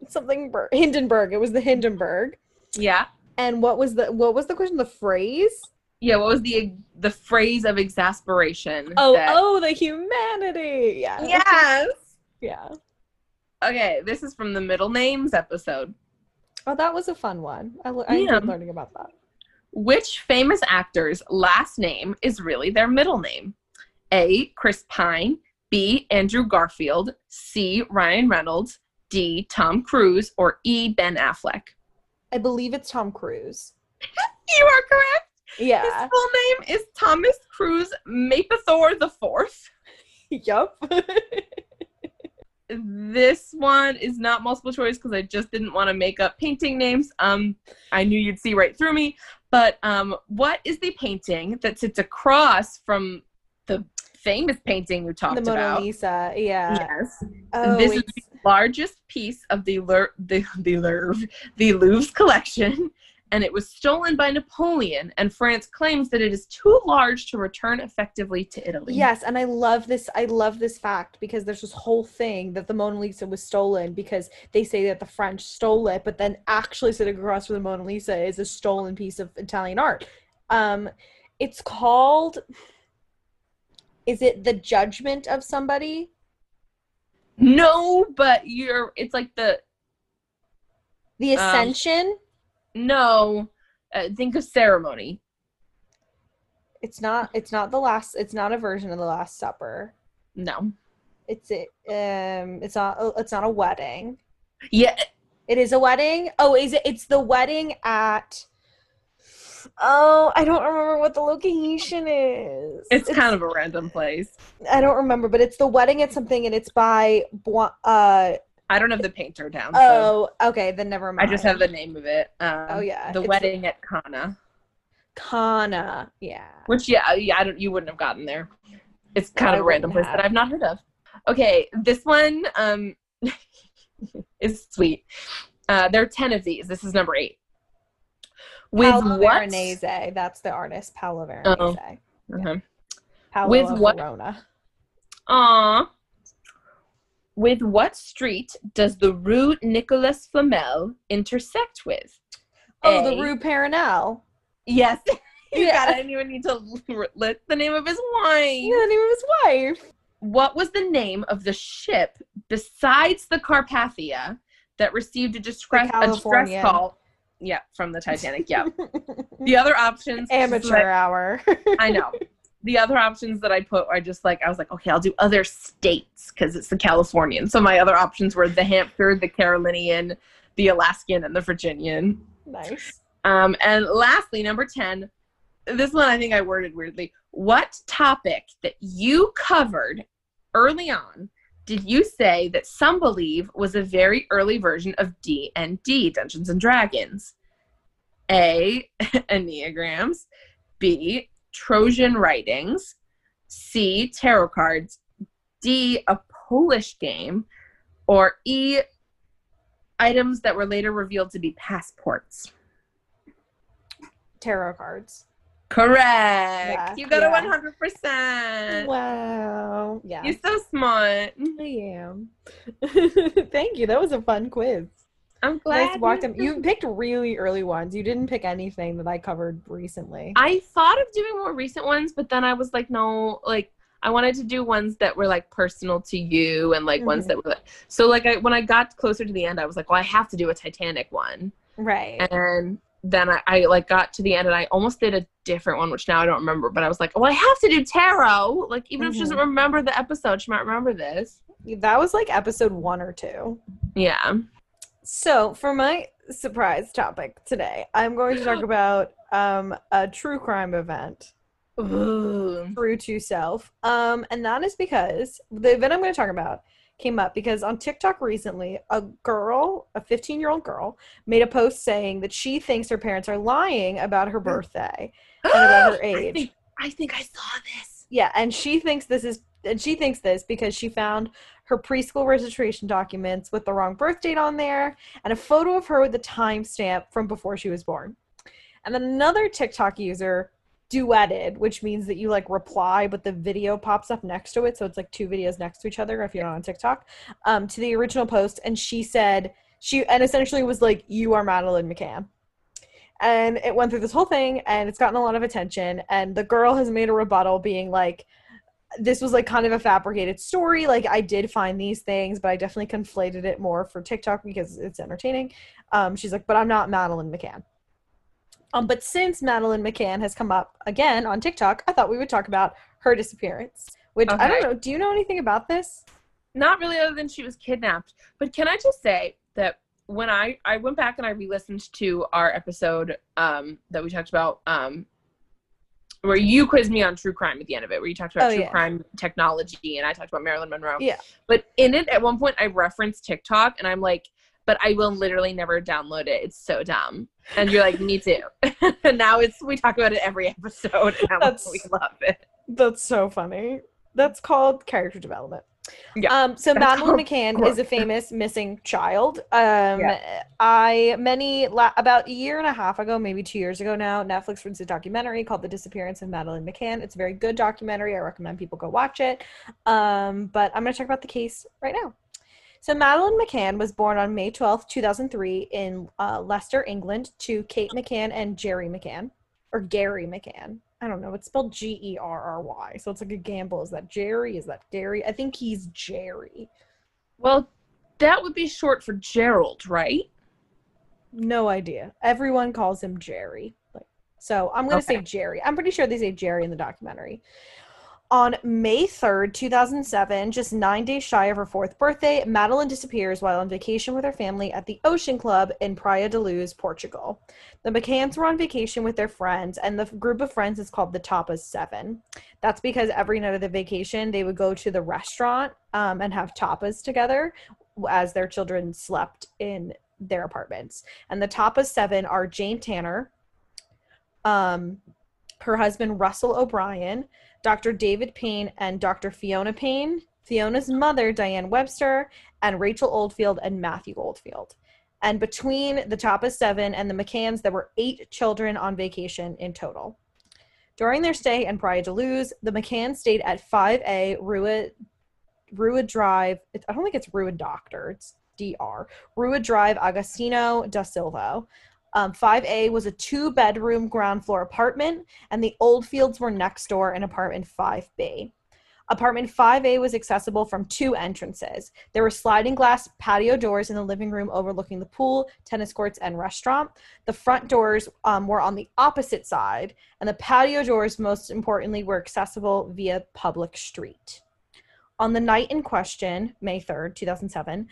It's something Hindenburg. It was the Hindenburg. Yeah. And what was the what was the question? The phrase? Yeah. What was the the phrase of exasperation? Oh, that- oh, the humanity. Yeah. Yes. Yeah. Okay, this is from the middle names episode. Oh, that was a fun one. I, l- I Yeah. enjoyed learning about that. Which famous actor's last name is really their middle name? A. Chris Pine. B. Andrew Garfield. C. Ryan Reynolds. D. Tom Cruise. Or E. Ben Affleck. I believe it's Tom Cruise. You are correct. Yeah. His full name is Thomas Cruise Mapplethorpe the Fourth. yup. This one is not multiple choice because I just didn't want to make up painting names. Um, I knew you'd see right through me. But um, what is the painting that sits across from the famous painting you talked about? the Mona about? Lisa. Yeah. Yes. Oh, this is it's- the largest piece of the Louvre, the the Louvre, the Louvre's collection, and it was stolen by Napoleon, and France claims that it is too large to return effectively to Italy. Yes, and I love this. I love this fact because there's this whole thing that the Mona Lisa was stolen because they say that the French stole it, but then actually sitting across from the Mona Lisa is a stolen piece of Italian art. Um, it's called. Is it the judgment of somebody? No, but you're. It's like the The Um, Ascension? No. Uh, think of ceremony. it's not. It's not the last. It's not a version of the Last Supper. No. It's it. Um. It's not. It's not a wedding. Yeah. It is a wedding. Oh, is it? It's the wedding at. Oh, I don't remember what the location is. It's, kind of a random place. I don't remember, but it's the wedding at something, and it's by. Uh. I don't have the painter down. so Oh. Okay. Then never mind. I just have the name of it. Um, Oh, yeah, The it's- wedding at Cana. Cana. Yeah. Which yeah, yeah, I don't you wouldn't have gotten there. It's kind of a random place have. that I've not heard of. Okay, this one um is sweet. Uh there are 10 of these. This is number 8. With Paolo what Veronese. That's the artist, Paolo Veronese. Uh-huh. Paolo With of what- Verona. Aw. With what street does the Rue Nicolas Flamel intersect with? Oh, A. the Rue Pernelle. Yes. you Yeah. got it. I didn't even need to list the name of his wine. Yeah, the name of his wife. What was the name of the ship besides the Carpathia that received a distress, a distress call? Yeah, from the Titanic. Yeah. the other options. Amateur hour. I know. The other options that I put are just like I was like, okay, I'll do other states because it's the Californian. So my other options were the Hampshire, the Carolinian, the Alaskan, and the Virginian. nice. Um, and lastly, number 10, this one I think I worded weirdly. What topic that you covered early on did you say that some believe was a very early version of D&D, Dungeons and Dragons? A, Enneagrams. B, Trojan writings. C, tarot cards. D, a Polish game. Or E, items that were later revealed to be passports. Tarot cards. Correct. you got yeah. a 100%. Wow. Yeah. You're so smart. I am. Thank you. That was a fun quiz. I'm glad. Nice walk them. You picked really early ones. You didn't pick anything that I covered recently. I thought of doing more recent ones, but then I was like, no, like I wanted to do ones that were like personal to you and like ones Mhm. that were like, so like I when I got closer to the end, I was like, well, I have to do a Titanic one. Right. And then I, I like got to the end and I almost did a different one, which now I don't remember, but I was like, well, I have to do tarot. Like even if she doesn't Mhm. remember the episode, she might remember this. That was like episode one or two. Yeah. So, for my surprise topic today, I'm going to talk about um, a true crime event, Ooh. true to self. Um, and that is because the event I'm going to talk about came up because on TikTok recently, a girl, a 15 year old girl, made a post saying that she thinks her parents are lying about her birthday and about her I age. think, I think I saw this. Yeah, and she thinks this is and she thinks this because she found her preschool registration documents with the wrong birth date on there and a photo of her with the timestamp from before she was born. And then another TikTok user duetted, which means that you like reply, but the video pops up next to it. So it's like two videos next to each other if you're not on TikTok, um, to the original post. And she said, she, and essentially was like, You are Madeleine McCann. And it went through this whole thing and it's gotten a lot of attention. And the girl has made a rebuttal being like, this was like kind of a fabricated story. Like I did find these things, but I definitely conflated it more for TikTok because it's entertaining. Um, she's like, but I'm not Madeleine McCann. Um, but since Madeleine McCann has come up again on TikTok, I thought we would talk about her disappearance. Which I don't know. Do you know anything about this? Not really, other than she was kidnapped. But can I just say that when I I went back and I re-listened to our episode um, that we talked about um, where you quizzed me on true crime at the end of it, where you talked about Oh, true yeah. crime technology and I talked about Marilyn Monroe. Yeah. But in it, at one point, I referenced TikTok and I'm like, but I will literally never download it. It's so dumb. And you're like, me too. and now it's we talk about it every episode. And That's- we love it. That's so funny. That's called character development. Yeah, Um, so Madeleine McCann is a famous missing child. Um, Yeah. I many la- about a year and a half ago, maybe two years ago now, Netflix released a documentary called "The Disappearance of Madeleine McCann." It's a very good documentary. I recommend people go watch it. Um, but I'm going to talk about the case right now. So Madeleine McCann was born on May 12, 2003 in uh, Leicester, England to Kate McCann and Jerry McCann or Gary McCann. I don't know. It's spelled G E R R Y. So it's like a gamble. Is that Jerry? Is that Gary? I think he's Jerry. Well, that would be short for Gerald, right? No idea. Everyone calls him Jerry. Like so I'm gonna say Jerry. I'm pretty sure they say Jerry in the documentary. On May 3rd, 2007, just nine days shy of her fourth birthday, Madeleine disappears while on vacation with her family at the Ocean Club in Praia de Luz, Portugal. The McCanns were on vacation with their friends, and the group of friends is called the Tapas Seven. That's because every night of the vacation, they would go to the restaurant um, and have tapas together as their children slept in their apartments. And the Tapas Seven are Jane Tanner, um, her husband Russell O'Brien, Dr. David Payne, and Dr. Fiona Payne, Fiona's mother Diane Webster, and Rachel Oldfield and Matthew Oldfield. And between the Tapas Seven and the McCanns, there were eight children on vacation in total. During their stay in Praia de Luz, the McCanns stayed at 5A Rua, Rua Drive. I don't think it's Rua Doctor, it's DR. Rua Drive, Agostino da Silva. Um, 5A was a two bedroom ground floor apartment, and the Oldfields were next door in apartment 5B. Apartment 5A was accessible from two entrances. There were sliding glass patio doors in the living room overlooking the pool, tennis courts, and restaurant. The front doors um, were on the opposite side, and the patio doors, most importantly, were accessible via public street. On the night in question, May 3rd, 2007,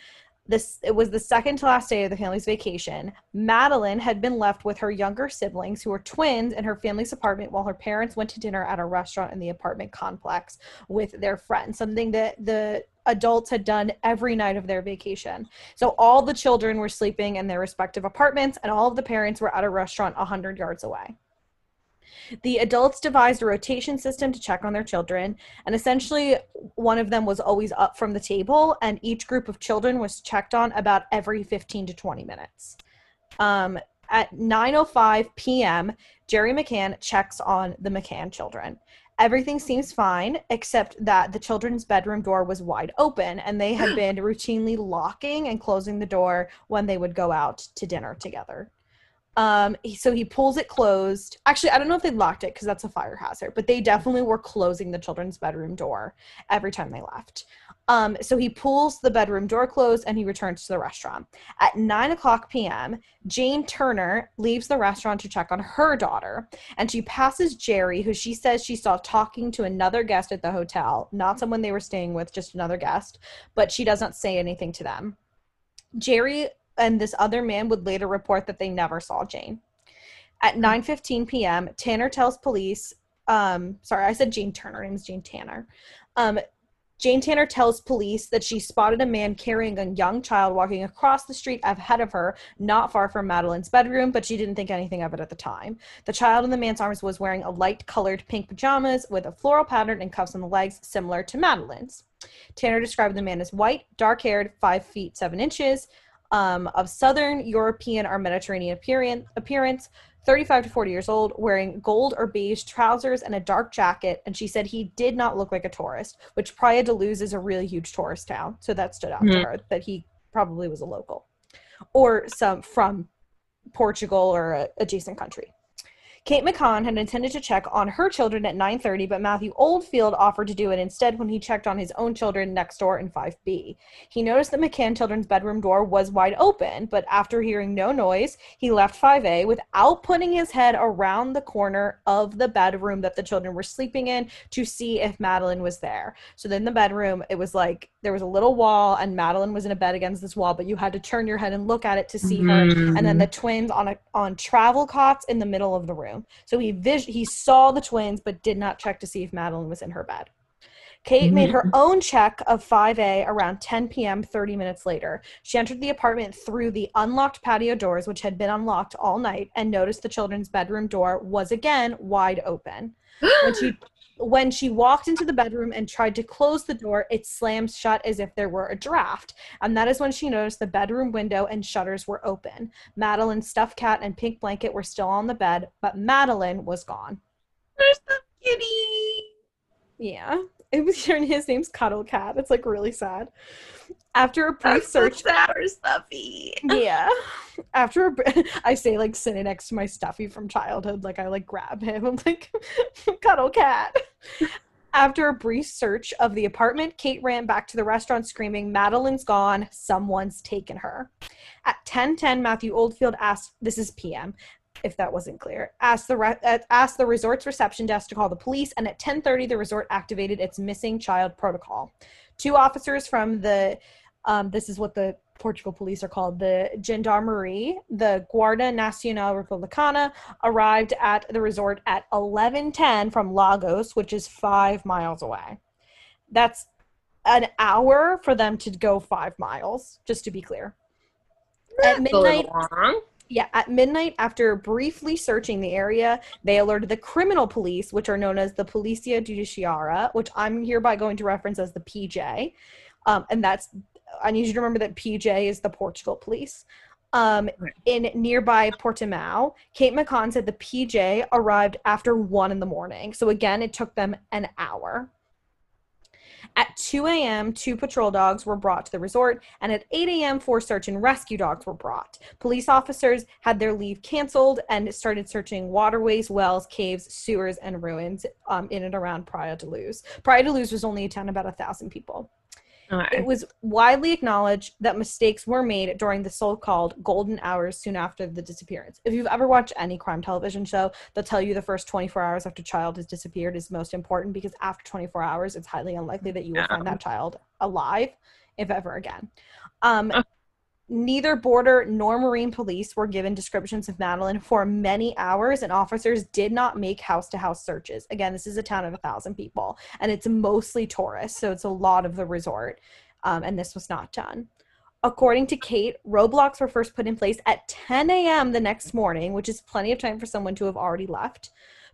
this it was the second to last day of the family's vacation. Madeleine had been left with her younger siblings, who were twins, in her family's apartment while her parents went to dinner at a restaurant in the apartment complex with their friends, something that the adults had done every night of their vacation. So all the children were sleeping in their respective apartments, and all of the parents were at a restaurant 100 yards away. The adults devised a rotation system to check on their children, and essentially one of them was always up from the table, and each group of children was checked on about every 15 to 20 minutes. Um, at 9:05 p.m., Jerry McCann checks on the McCann children. Everything seems fine except that the children's bedroom door was wide open and they had been routinely locking and closing the door when they would go out to dinner together. Um, so he pulls it closed. Actually, I don't know if they locked it because that's a fire hazard, but they definitely were closing the children's bedroom door every time they left. Um, so he pulls the bedroom door closed and he returns to the restaurant. At 9 o'clock p.m., Jane Turner leaves the restaurant to check on her daughter, and she passes Jerry, who she says she saw talking to another guest at the hotel, not someone they were staying with, just another guest, but she does not say anything to them. Jerry and this other man would later report that they never saw Jane. At 9:15 p.m., Tanner tells police, um, sorry, I said Jane Turner, her name is Jane Tanner. Um, Jane Tanner tells police that she spotted a man carrying a young child walking across the street ahead of her, not far from Madeleine's bedroom, but she didn't think anything of it at the time. The child in the man's arms was wearing a light colored pink pajamas with a floral pattern and cuffs on the legs, similar to Madeleine's. Tanner described the man as white, dark haired, 5 feet 7 inches, um, of Southern European or Mediterranean appearance, appearance 35 to 40 years old, wearing gold or beige trousers and a dark jacket. And she said he did not look like a tourist, which Praia de Luz is a really huge tourist town. So that stood out to Mhm. her that he probably was a local or some from Portugal or a adjacent country. Kate McCann had intended to check on her children at 9:30, but Matthew Oldfield offered to do it instead when he checked on his own children next door in 5B. He noticed that McCann children's bedroom door was wide open, but after hearing no noise, he left 5A without putting his head around the corner of the bedroom that the children were sleeping in to see if Madeleine was there. So then the bedroom, it was like there was a little wall and Madeleine was in a bed against this wall, but you had to turn your head and look at it to see her and then the mm-hmm. twins on a on travel cots in the middle of the room. So he vis- he saw the twins but did not check to see if Madeleine was in her bed. Kate made her mm-hmm. own check of 5A around 10 p.m. 30 minutes later. She entered the apartment through the unlocked patio doors, which had been unlocked all night, and noticed the children's bedroom door was again wide open. When she when she walked into the bedroom and tried to close the door, it slammed shut as if there were a draft. And that is when she noticed the bedroom window and shutters were open. Madeleine's stuffed cat and pink blanket were still on the bed, but Madeleine was gone. Where's the kitty? Yeah. It was his name's Cuddle Cat. It's like really sad. After a brief That's search, sour stuffy. yeah. After a, I say like sitting next to my stuffy from childhood, like I like grab him. I'm like, Cuddle Cat. After a brief search of the apartment, Kate ran back to the restaurant screaming, Madeleine's gone. Someone's taken her. At 10:10, Matthew Oldfield asked, "This is PM." If that wasn't clear, asked the re- uh, asked the resort's reception desk to call the police, and at 10:30, the resort activated its missing child protocol. Two officers from the um, this is what the Portugal police are called the Gendarmerie, the Guarda Nacional Republicana, arrived at the resort at 11:10 from Lagos, which is five miles away. That's an hour for them to go five miles, just to be clear. At That's a little midnight, long. yeah, at midnight, after briefly searching the area, they alerted the criminal police, which are known as the Policia Judiciaria, which I'm hereby going to reference as the PJ. Um, and that's, I need you to remember that PJ is the Portugal police. Um, Right. in nearby Portimao, Kate McCann said the PJ arrived after one in the morning. So again, it took them an hour. At 2 a.m., two patrol dogs were brought to the resort, and at 8 a.m., four search and rescue dogs were brought. Police officers had their leave canceled and started searching waterways, wells, caves, sewers, and ruins um, in and around Praia de Luz. Praia de Luz was only a town of about a thousand people. It was widely acknowledged that mistakes were made during the so-called golden hours soon after the disappearance. If you've ever watched any crime television show, they'll tell you the first 24 hours after a child has disappeared is most important because after 24 hours, it's highly unlikely that you will find that child alive, if ever again. Um. Neither border nor marine police were given descriptions of Madeleine for many hours, and officers did not make house to house searches. Again, this is a town of a thousand people, and it's mostly tourists, so it's a lot of the resort um, and this was not done. According to Kate, roadblocks were first put in place at 10 a.m. the next morning, which is plenty of time for someone to have already left.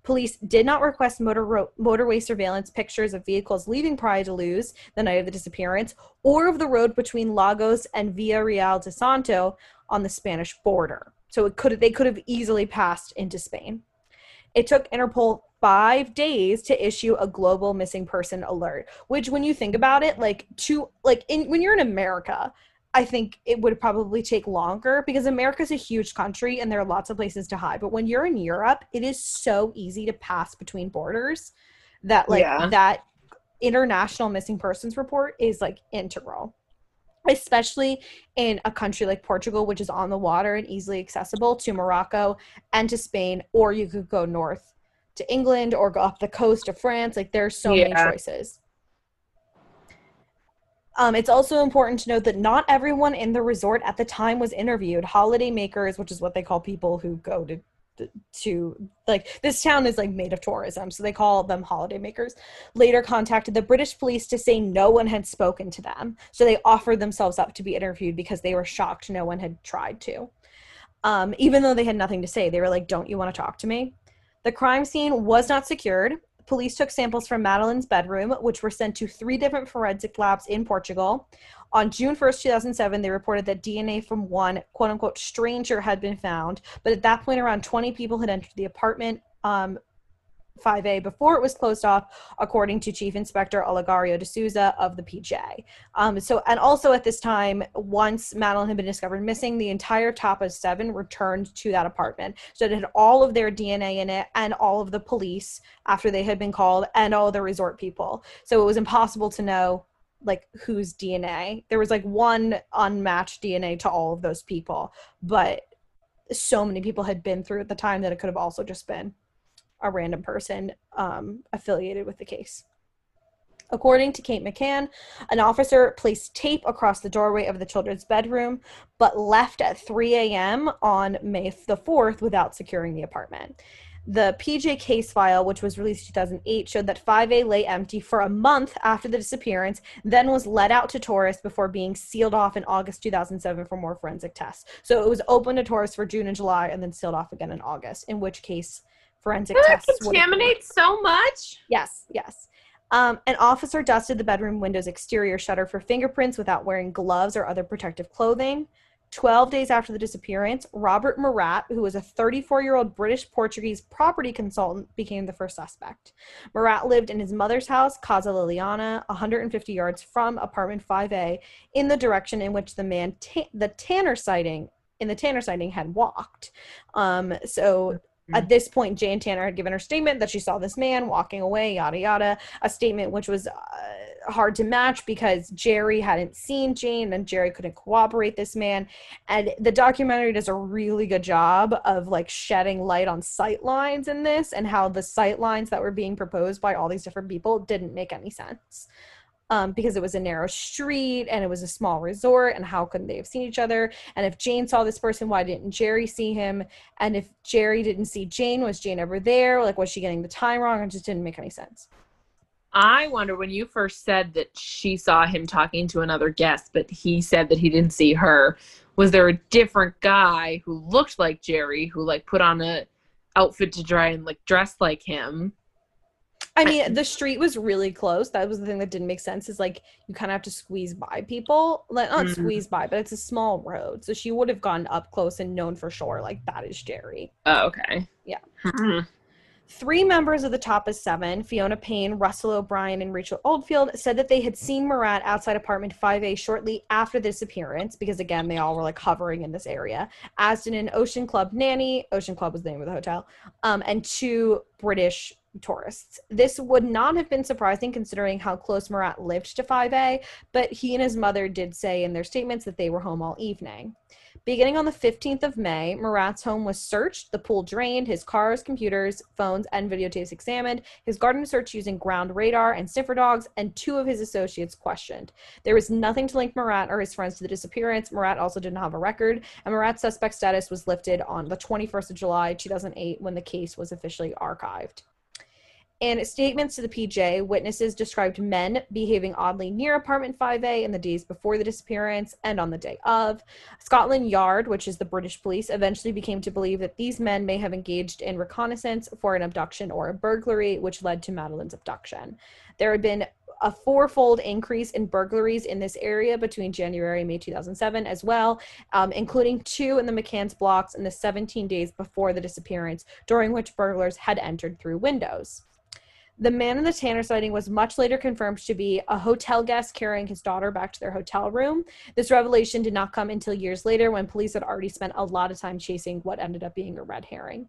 Police did not request motor ro- motorway surveillance pictures of vehicles leaving Praia de Luz the night of the disappearance, or of the road between Lagos and Vila Real de Santo on the Spanish border. So it could they could have easily passed into Spain. It took Interpol five days to issue a global missing person alert which when you think about it like to like in when you're in america i think it would probably take longer because america's a huge country and there are lots of places to hide but when you're in europe it is so easy to pass between borders that like Yeah. that international missing persons report is like integral especially in a country like Portugal, which is on the water and easily accessible to Morocco and to Spain, or you could go north to England or go up the coast to France. Like there's so many choices. Um, it's also important to note that not everyone in the resort at the time was interviewed. Holiday makers, which is what they call people who go to to like this town is like made of tourism, so they call them holiday makers. Later contacted the British police to say no one had spoken to them, so they offered themselves up to be interviewed because they were shocked no one had tried to. Um, even though they had nothing to say, they were like, "Don't you want to talk to me?" The crime scene was not secured. Police took samples from Madeleine's bedroom, which were sent to three different forensic labs in Portugal. On June 1st, 2007, they reported that DNA from one quote unquote stranger had been found. But at that point, around 20 people had entered the apartment um, 5A before it was closed off, according to Chief Inspector Olegario de Souza of the PJ. Um, so, and also at this time, once Madeleine had been discovered missing, the entire Tapas Seven returned to that apartment. So it had all of their DNA in it and all of the police after they had been called and all the resort people. So it was impossible to know like whose DNA. There was like one unmatched DNA to all of those people, but so many people had been through at the time that it could have also just been a random person um, affiliated with the case. According to Kate McCann, an officer placed tape across the doorway of the children's bedroom, but left at 3 a.m. on May the 4th without securing the apartment. The PJ case file, which was released in 2008, showed that 5A lay empty for a month after the disappearance, then was let out to tourists before being sealed off in August 2007 for more forensic tests. So it was open to tourists for June and July and then sealed off again in August, in which case forensic Does tests. that would have- contaminate so much? Yes, yes. Um, an officer dusted the bedroom window's exterior shutter for fingerprints without wearing gloves or other protective clothing. 12 days after the disappearance, Robert Murat, who was a 34 year old British Portuguese property consultant, became the first suspect. Murat lived in his mother's house, Casa Liliana, 150 yards from apartment 5A, in the direction in which the man, ta- the Tanner sighting, in the Tanner sighting had walked. Um, so at this point, Jane Tanner had given her statement that she saw this man walking away, yada yada. A statement which was uh, hard to match because Jerry hadn't seen Jane and Jerry couldn't corroborate this man. And the documentary does a really good job of like shedding light on sight lines in this and how the sight lines that were being proposed by all these different people didn't make any sense um, because it was a narrow street and it was a small resort and how couldn't they have seen each other and if jane saw this person why didn't jerry see him and if jerry didn't see jane was jane ever there like was she getting the time wrong it just didn't make any sense I wonder when you first said that she saw him talking to another guest, but he said that he didn't see her. Was there a different guy who looked like Jerry who like put on a outfit to try and like dress like him? I mean the street was really close that was the thing that didn't make sense is like you kind of have to squeeze by people like not Mhm. squeeze by but it's a small road so she would have gone up close and known for sure like that is jerry Oh, okay. Yeah. Mhm. Three members of the Tapas Seven, Fiona Payne, Russell O'Brien, and Rachel Oldfield, said that they had seen Murat outside apartment 5A shortly after the disappearance, because again, they all were like hovering in this area, as did an Ocean Club nanny, Ocean Club was the name of the hotel, um, and two British tourists. This would not have been surprising considering how close Murat lived to 5A, but he and his mother did say in their statements that they were home all evening. Beginning on the 15th of May, Murat's home was searched, the pool drained, his cars, computers, phones, and videotapes examined, his garden searched using ground radar and sniffer dogs, and two of his associates questioned. There was nothing to link Murat or his friends to the disappearance. Murat also didn't have a record, and Murat's suspect status was lifted on the 21st of July, 2008, when the case was officially archived. In statements to the PJ, witnesses described men behaving oddly near apartment 5A in the days before the disappearance and on the day of. Scotland Yard, which is the British police, eventually became to believe that these men may have engaged in reconnaissance for an abduction or a burglary, which led to Madeleine's abduction. There had been a fourfold increase in burglaries in this area between January and May 2007 as well, um, including two in the McCann's blocks in the 17 days before the disappearance, during which burglars had entered through windows. The man in the Tanner sighting was much later confirmed to be a hotel guest carrying his daughter back to their hotel room. This revelation did not come until years later when police had already spent a lot of time chasing what ended up being a red herring.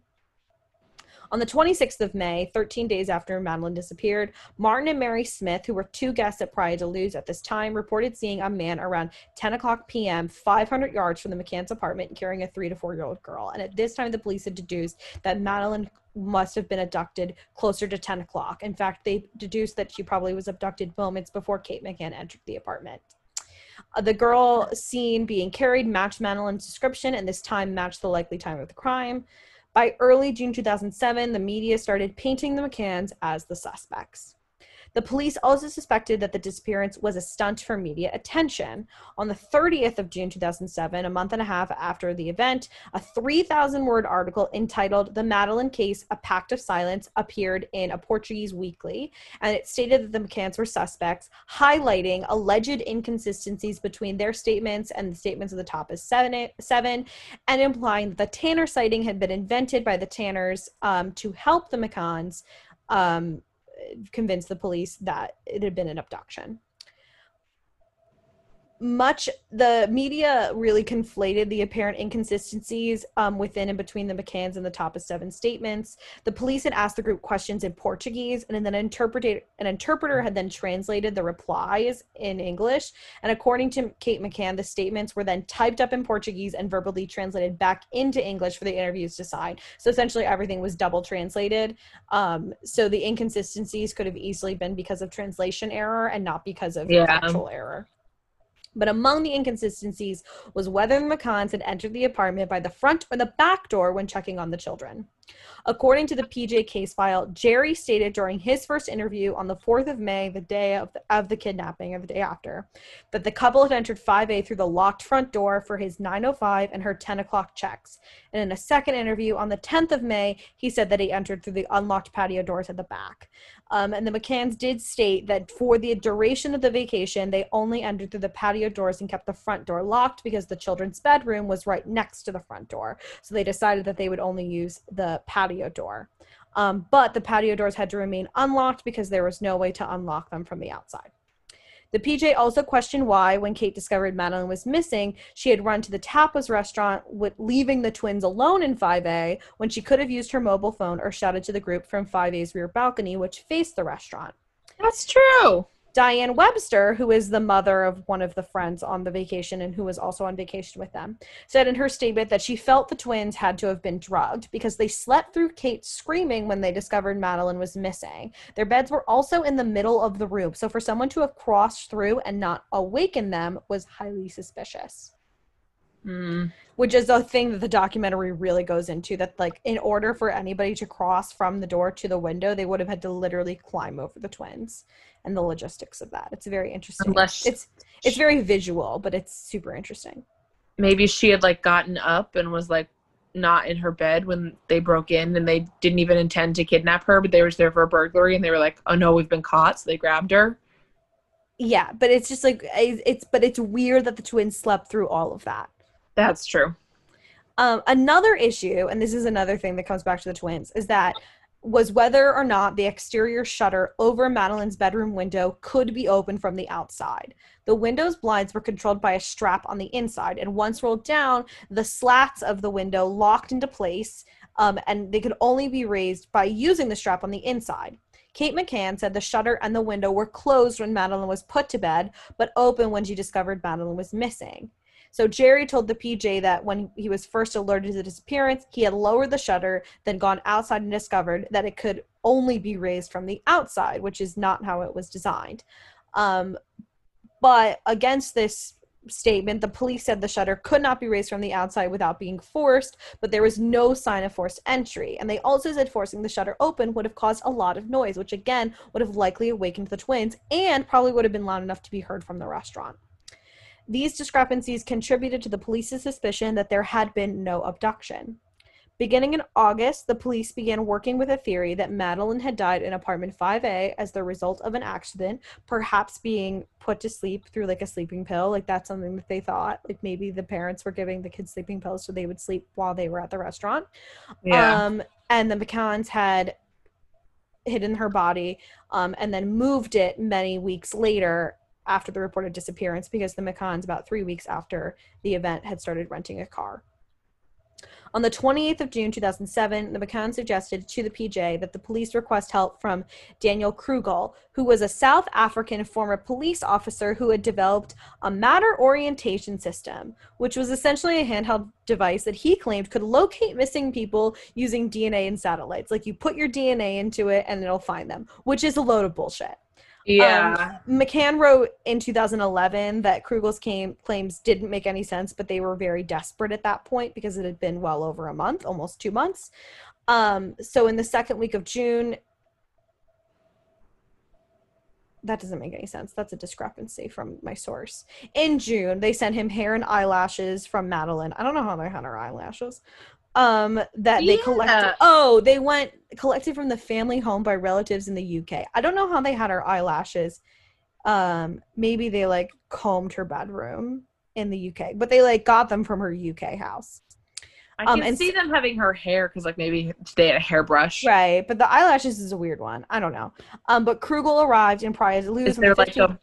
On the 26th of May, 13 days after Madeleine disappeared, Martin and Mary Smith, who were two guests at Praia de Luz at this time, reported seeing a man around 10 o'clock p.m., 500 yards from the McCann's apartment, carrying a three to four year old girl. And at this time, the police had deduced that Madeleine must have been abducted closer to 10 o'clock. In fact, they deduced that she probably was abducted moments before Kate McCann entered the apartment. Uh, the girl seen being carried matched Madeleine's description and this time matched the likely time of the crime. By early June 2007, the media started painting the McCanns as the suspects. The police also suspected that the disappearance was a stunt for media attention. On the 30th of June 2007, a month and a half after the event, a 3,000 word article entitled The Madeleine Case A Pact of Silence appeared in a Portuguese weekly, and it stated that the McCanns were suspects, highlighting alleged inconsistencies between their statements and the statements of the top seven, seven and implying that the Tanner sighting had been invented by the Tanners um, to help the McCanns. Um, convince the police that it had been an abduction. Much the media really conflated the apparent inconsistencies um, within and between the McCanns and the Tapas Seven statements. The police had asked the group questions in Portuguese, and then an interpreter an interpreter had then translated the replies in English. And according to Kate McCann, the statements were then typed up in Portuguese and verbally translated back into English for the interviews to sign. So essentially, everything was double translated. Um, so the inconsistencies could have easily been because of translation error and not because of Yeah. factual error. But among the inconsistencies was whether the McCanns had entered the apartment by the front or the back door when checking on the children. According to the PJ case file, Jerry stated during his first interview on the 4th of May, the day of the, of the kidnapping, or the day after, that the couple had entered 5A through the locked front door for his 9.05 and her 10 o'clock checks. And in a second interview on the 10th of May, he said that he entered through the unlocked patio doors at the back. Um, and the McCanns did state that for the duration of the vacation, they only entered through the patio doors and kept the front door locked because the children's bedroom was right next to the front door. So they decided that they would only use the patio door. Um, but the patio doors had to remain unlocked because there was no way to unlock them from the outside. The PJ also questioned why, when Kate discovered Madeleine was missing, she had run to the Tapas restaurant, with, leaving the twins alone in 5A when she could have used her mobile phone or shouted to the group from 5A's rear balcony, which faced the restaurant. That's true. Diane Webster, who is the mother of one of the friends on the vacation and who was also on vacation with them, said in her statement that she felt the twins had to have been drugged because they slept through Kate screaming when they discovered Madeleine was missing. Their beds were also in the middle of the room, so for someone to have crossed through and not awaken them was highly suspicious. Mm. Which is a thing that the documentary really goes into that like in order for anybody to cross from the door to the window, they would have had to literally climb over the twins and the logistics of that. It's very interesting. Unless it's it's very visual, but it's super interesting. maybe she had like gotten up and was like not in her bed when they broke in and they didn't even intend to kidnap her, but they were there for a burglary and they were like, "Oh no, we've been caught," so they grabbed her. Yeah, but it's just like it's it's- but it's weird that the twins slept through all of that. That's true. Um, another issue, and this is another thing that comes back to the twins, is that was whether or not the exterior shutter over Madeleine's bedroom window could be opened from the outside. The window's blinds were controlled by a strap on the inside, and once rolled down, the slats of the window locked into place, um, and they could only be raised by using the strap on the inside. Kate McCann said the shutter and the window were closed when Madeleine was put to bed, but open when she discovered Madeleine was missing. So Gerry told the PJ that when he was first alerted to the disappearance, he had lowered the shutter, then gone outside and discovered that it could only be raised from the outside, which is not how it was designed. Um, but against this statement, the police said the shutter could not be raised from the outside without being forced, but there was no sign of forced entry. And they also said forcing the shutter open would have caused a lot of noise, which again would have likely awakened the twins and probably would have been loud enough to be heard from the restaurant. These discrepancies contributed to the police's suspicion that there had been no abduction. Beginning in August, the police began working with a theory that Madeleine had died in apartment 5A as the result of an accident, perhaps being put to sleep through like a sleeping pill. Like that's something that they thought. Like maybe the parents were giving the kids sleeping pills so they would sleep while they were at the restaurant. Um, and the McCanns had hidden her body um, and then moved it many weeks later after the reported disappearance because the McCanns, about three weeks after the event, had started renting a car. On the 28th of June 2007, the McCanns suggested to the PJ that the police request help from Daniel Krugel, who was a South African former police officer who had developed a matter orientation system, which was essentially a handheld device that he claimed could locate missing people using DNA and satellites. Like you put your DNA into it and it'll find them, which is a load of bullshit. Yeah. McCann wrote in 2011 that Krugel's came, claims didn't make any sense, but they were very desperate at that point because it had been well over a month, almost two months. Um, so in the second week of June, that doesn't make any sense. That's a discrepancy from my source. In June, they sent him hair and eyelashes from Madeleine. I don't know how they had her eyelashes. Um, that they collected. Oh, they went collected from the family home by relatives in the UK. I don't know how they had her eyelashes. Um, maybe they like combed her bedroom in the UK, but they like got them from her UK house. I um, can and see them having her hair because like maybe they had a hairbrush. Right, but the eyelashes is a weird one. I don't know. Um, but Krugel arrived in Praia da Luz Is on the there like a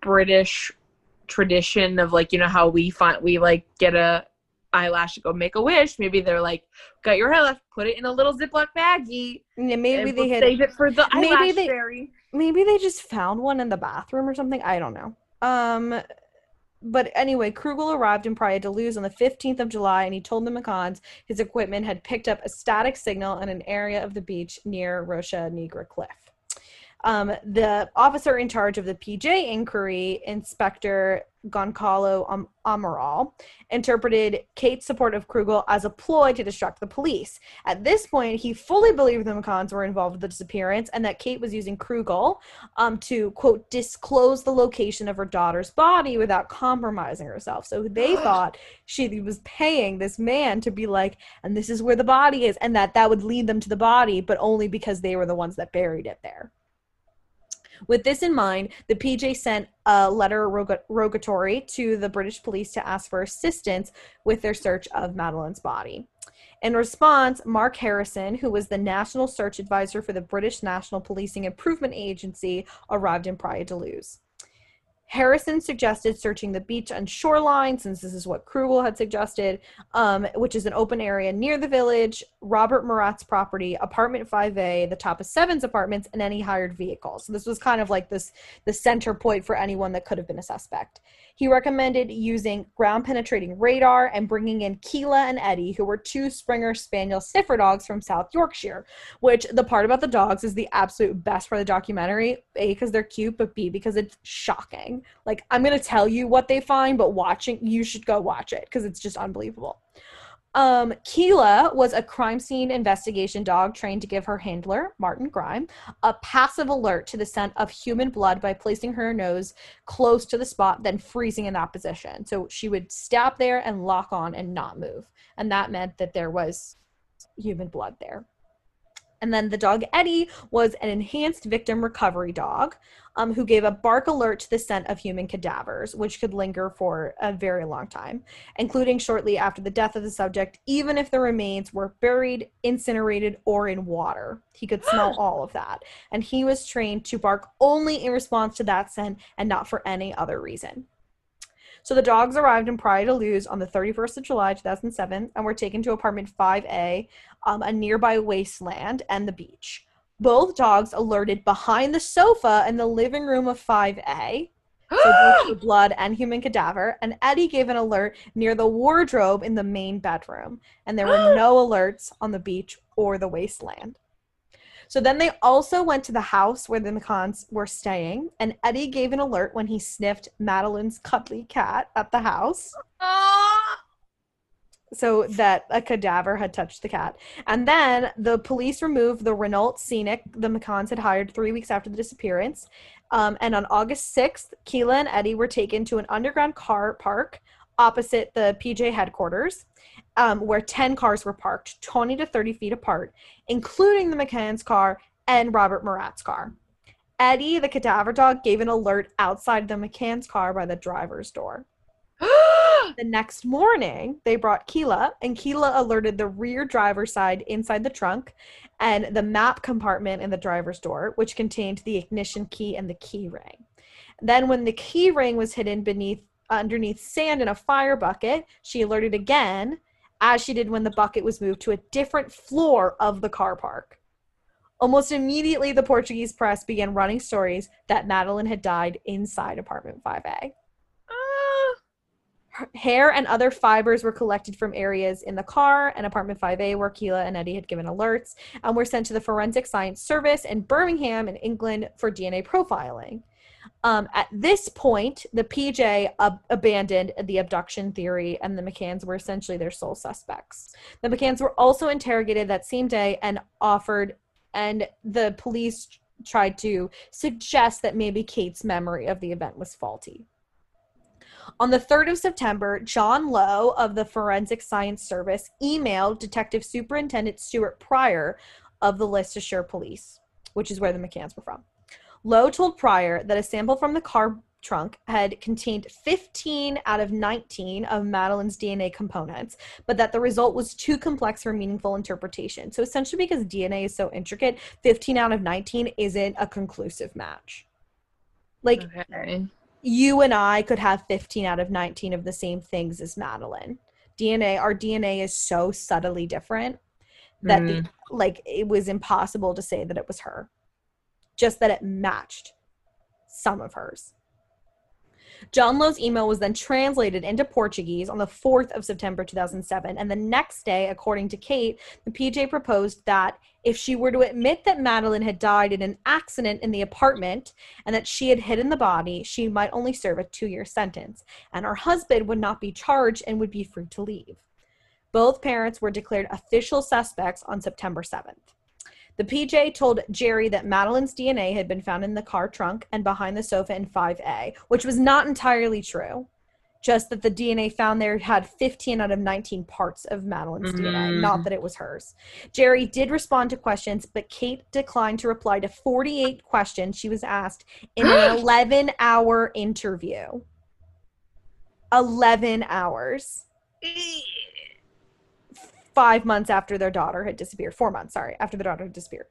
British tradition of like you know how we find we like get a eyelash to go make a wish? Maybe they're like, got your eyelash, put it in a little Ziploc baggie. Yeah, maybe they we'll had save it for the maybe eyelash they- fairy. maybe they just found one in the bathroom or something. I don't know. Um, but anyway, Krugel arrived in Praia da Luz on the 15th of July, and he told the McCanns his equipment had picked up a static signal in an area of the beach near Rocha Negra Cliff. Um, the officer in charge of the PJ inquiry, Inspector Goncalo um, Amaral, interpreted Kate's support of Krugel as a ploy to distract the police. At this point, he fully believed the McCanns were involved with the disappearance and that Kate was using Krugel um, to, quote, disclose the location of her daughter's body without compromising herself. So they thought she was paying this man to be like, and this is where the body is, and that that would lead them to the body, but only because they were the ones that buried it there. With this in mind, the PJ sent a letter rogatory to the British police to ask for assistance with their search of Madeleine's body. In response, Mark Harrison, who was the national search advisor for the British National Policing Improvement Agency, arrived in Praia. Harrison suggested searching the beach and shoreline, since this is what Krugel had suggested, um, which is an open area near the village, Robert Murat's property, apartment 5A, the Tapas Seven's apartments, and any hired vehicles. So this was kind of like this the center point for anyone that could have been a suspect. He recommended using ground penetrating radar and bringing in Keela and Eddie, who were two Springer Spaniel sniffer dogs from South Yorkshire. Which the part about the dogs is the absolute best part of the documentary. A, because they're cute, but B, because it's shocking. Like, I'm going to tell you what they find, but watching, you should go watch it because it's just unbelievable. Um, Keela was a crime scene investigation dog trained to give her handler, Martin Grime, a passive alert to the scent of human blood by placing her nose close to the spot, then freezing in that position. So she would stop there and lock on and not move. And that meant that there was human blood there. And then the dog Eddie was an enhanced victim recovery dog um, who gave a bark alert to the scent of human cadavers, which could linger for a very long time, including shortly after the death of the subject, even if the remains were buried, incinerated, or in water. He could smell all of that. And he was trained to bark only in response to that scent and not for any other reason. So the dogs arrived in Praia da Luz on the 31st of July 2007 and were taken to apartment 5A, um, a nearby wasteland, and the beach. Both dogs alerted behind the sofa in the living room of 5A. So blood and human cadaver, and Eddie gave an alert near the wardrobe in the main bedroom, and there were no alerts on the beach or the wasteland. So then they also went to the house where the McCanns were staying, and Eddie gave an alert when he sniffed Madeleine's cuddly cat at the house. Oh, So that a cadaver had touched the cat. And then the police removed the Renault Scenic the McCanns had hired three weeks after the disappearance. Um, and on August 6th, Keela and Eddie were taken to an underground car park opposite the PJ headquarters um, where 10 cars were parked 20 to 30 feet apart, including the McCann's car and Robert Murat's car. Eddie, the cadaver dog, gave an alert outside the McCann's car by the driver's door. the next morning, they brought Keela, and Keela alerted the rear driver's side inside the trunk and the map compartment in the driver's door, which contained the ignition key and the key ring. Then, when the key ring was hidden beneath underneath sand in a fire bucket, she alerted again, as she did when the bucket was moved to a different floor of the car park. Almost immediately, the Portuguese press began running stories that Madeleine had died inside apartment 5A. Hair and other fibers were collected from areas in the car and apartment 5A where Keela and Eddie had given alerts and were sent to the Forensic Science Service in Birmingham in England for DNA profiling. Um, at this point, the PJ ab- abandoned the abduction theory, and the McCanns were essentially their sole suspects. The McCanns were also interrogated that same day and offered, and the police tried to suggest that maybe Kate's memory of the event was faulty. On the 3rd of September, John Lowe of the Forensic Science Service emailed Detective Superintendent Stuart Prior of the Leicestershire Police, which is where the McCanns were from. Lowe told Prior that a sample from the car trunk had contained 15 out of 19 of Madeleine's DNA components, but that the result was too complex for meaningful interpretation. So essentially, because DNA is so intricate, 15 out of 19 isn't a conclusive match. Like, okay. You and I could have 15 out of 19 of the same things as Madeleine. DNA, our DNA is so subtly different that, mm. the, like, it was impossible to say that it was her just that it matched some of hers. John Lowe's email was then translated into Portuguese on the 4th of September 2007. And the next day, according to Kate, the PJ proposed that if she were to admit that Madeleine had died in an accident in the apartment and that she had hidden the body, she might only serve a two year sentence, and her husband would not be charged and would be free to leave. Both parents were declared official suspects on September 7th. The PJ told Gerry that Madeleine's DNA had been found in the car trunk and behind the sofa in 5A, which was not entirely true. Just that the DNA found there had 15 out of 19 parts of Madeleine's Mm. DNA, not that it was hers. Gerry did respond to questions, but Kate declined to reply to 48 questions she was asked in an 11 hour interview. 11 hours five months after their daughter had disappeared. Four months, sorry, after the daughter had disappeared.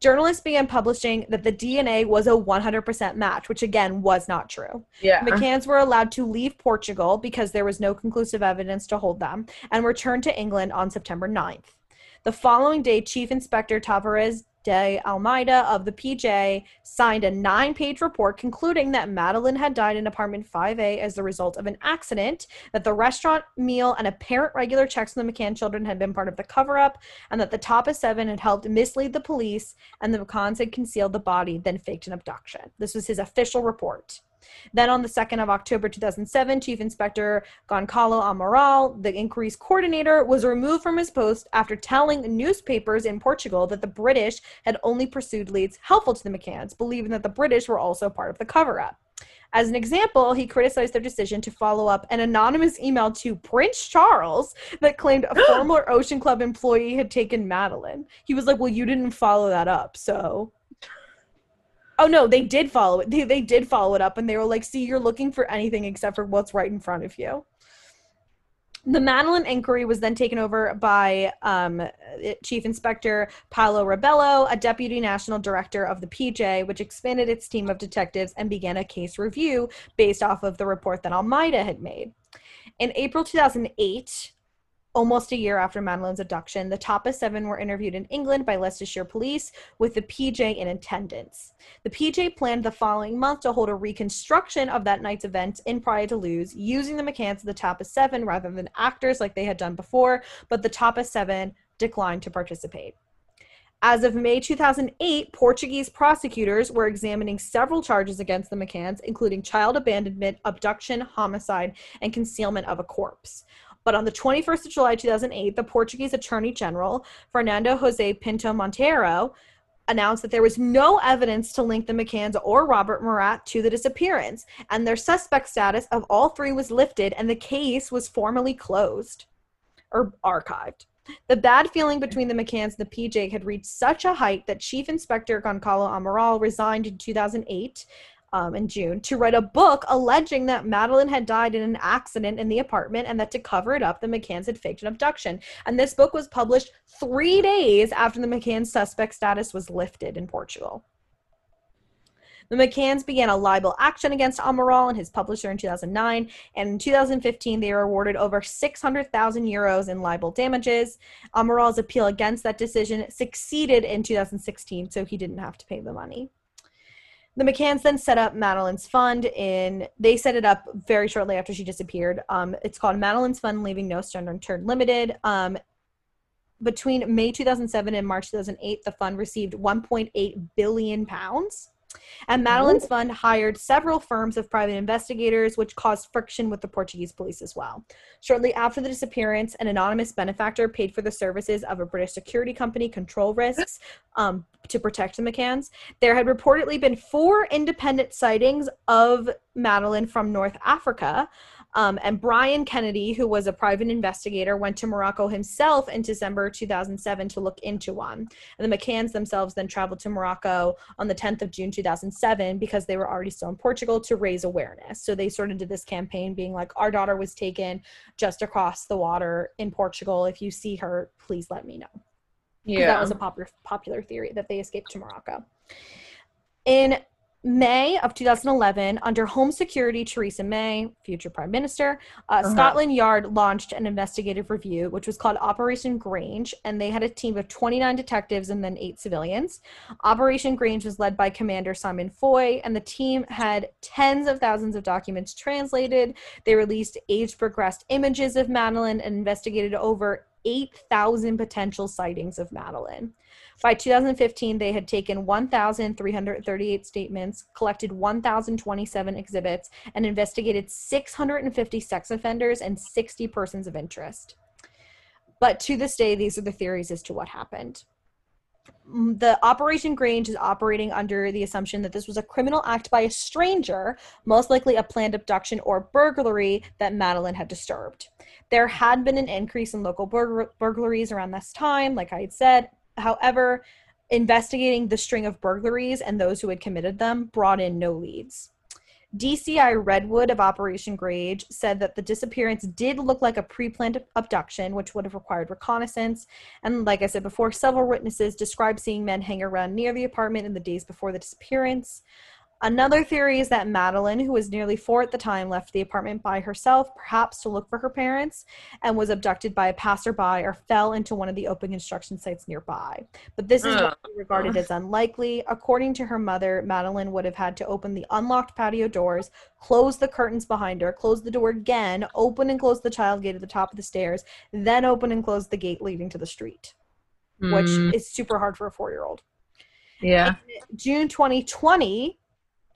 Journalists began publishing that the DNA was a 100% match, which again was not true. Yeah. McCanns were allowed to leave Portugal because there was no conclusive evidence to hold them and returned to England on September 9th. The following day, Chief Inspector Tavares de Almeida of the PJ signed a nine page report concluding that Madeleine had died in apartment 5A as the result of an accident, that the restaurant meal and apparent regular checks on the McCann children had been part of the cover up, and that the Tapas Seven had helped mislead the police and the McCanns had concealed the body, then faked an abduction. This was his official report. Then on the 2nd of October 2007, Chief Inspector Goncalo Amaral, the inquiry's coordinator, was removed from his post after telling newspapers in Portugal that the British had only pursued leads helpful to the McCanns, believing that the British were also part of the cover up. As an example, he criticized their decision to follow up an anonymous email to Prince Charles that claimed a former Ocean Club employee had taken Madeleine. He was like, Well, you didn't follow that up, so. Oh no, they did follow it. They, they did follow it up, and they were like, "See, you're looking for anything except for what's right in front of you." The Madeleine inquiry was then taken over by um, Chief Inspector Paulo Rebelo, a deputy national director of the PJ, which expanded its team of detectives and began a case review based off of the report that Almeida had made. In April 2008, almost a year after Madeleine's abduction, the Tapas Seven were interviewed in England by Leicestershire Police with the PJ in attendance. The PJ planned the following month to hold a reconstruction of that night's events in Praia da Luz, using the McCanns of the Tapas Seven rather than actors like they had done before, but the Tapas Seven declined to participate. As of May 2008, Portuguese prosecutors were examining several charges against the McCanns, including child abandonment, abduction, homicide, and concealment of a corpse. But on the 21st of July 2008, the Portuguese Attorney General, Fernando Jose Pinto Monteiro, announced that there was no evidence to link the McCanns or Robert Murat to the disappearance, and their suspect status of all three was lifted, and the case was formally closed or archived. The bad feeling between the McCanns and the PJ had reached such a height that Chief Inspector Goncalo Amaral resigned in 2008 um, in June to write a book alleging that Madeleine had died in an accident in the apartment and that to cover it up, the McCanns had faked an abduction. And this book was published three days after the McCanns' suspect status was lifted in Portugal. The McCanns began a libel action against Amaral and his publisher in 2009, and in 2015 they were awarded over 600,000 euros in libel damages. Amaral's appeal against that decision succeeded in 2016, so he didn't have to pay the money. The McCanns then set up Madeleine's Fund in, they set it up very shortly after she disappeared. Um, it's called Madeleine's Fund Leaving No Stone Unturned Limited. Um, between May 2007 and March 2008, the fund received 1.8 billion pounds. And Madeleine's Fund hired several firms of private investigators, which caused friction with the Portuguese police as well. Shortly after the disappearance, an anonymous benefactor paid for the services of a British security company, Control Risks, um, to protect the McCanns. There had reportedly been four independent sightings of Madeleine from North Africa. Um, and Brian Kennedy, who was a private investigator, went to Morocco himself in December 2007 to look into one. And the McCanns themselves then traveled to Morocco on the 10th of June 2007 because they were already still in Portugal to raise awareness. So they sort of did this campaign being like, Our daughter was taken just across the water in Portugal. If you see her, please let me know. Yeah. That was a popular popular theory that they escaped to Morocco. In May of 2011, under Home Security Theresa May, future Prime Minister, uh, Uh-huh. Scotland Yard launched an investigative review, which was called Operation Grange, and they had a team of 29 detectives and then eight civilians. Operation Grange was led by Commander Simon Foy, and the team had tens of thousands of documents translated. They released age progressed images of Madeleine and investigated over 8,000 potential sightings of Madeleine. By 2015, they had taken 1,338 statements, collected 1,027 exhibits, and investigated 650 sex offenders and 60 persons of interest. But to this day, these are the theories as to what happened. Mm, The Operation Grange is operating under the assumption that this was a criminal act by a stranger, most likely a planned abduction or burglary that Madeleine had disturbed. There had been an increase in local burg- burglaries around this time, like I had said. However, investigating the string of burglaries and those who had committed them brought in no leads. DCI Redwood of Operation Grange said that the disappearance did look like a pre planned abduction, which would have required reconnaissance. And like I said before, several witnesses described seeing men hang around near the apartment in the days before the disappearance. Another theory is that Madeleine, who was nearly four at the time, left the apartment by herself, perhaps to look for her parents, and was abducted by a passerby or fell into one of the open construction sites nearby. But this is widely regarded as unlikely. According to her mother, Madeleine would have had to open the unlocked patio doors, close the curtains behind her, close the door again, open and close the child gate at the top of the stairs, then open and close the gate leading to the street, which Mm, is super hard for a four year old. yeah. June 2020,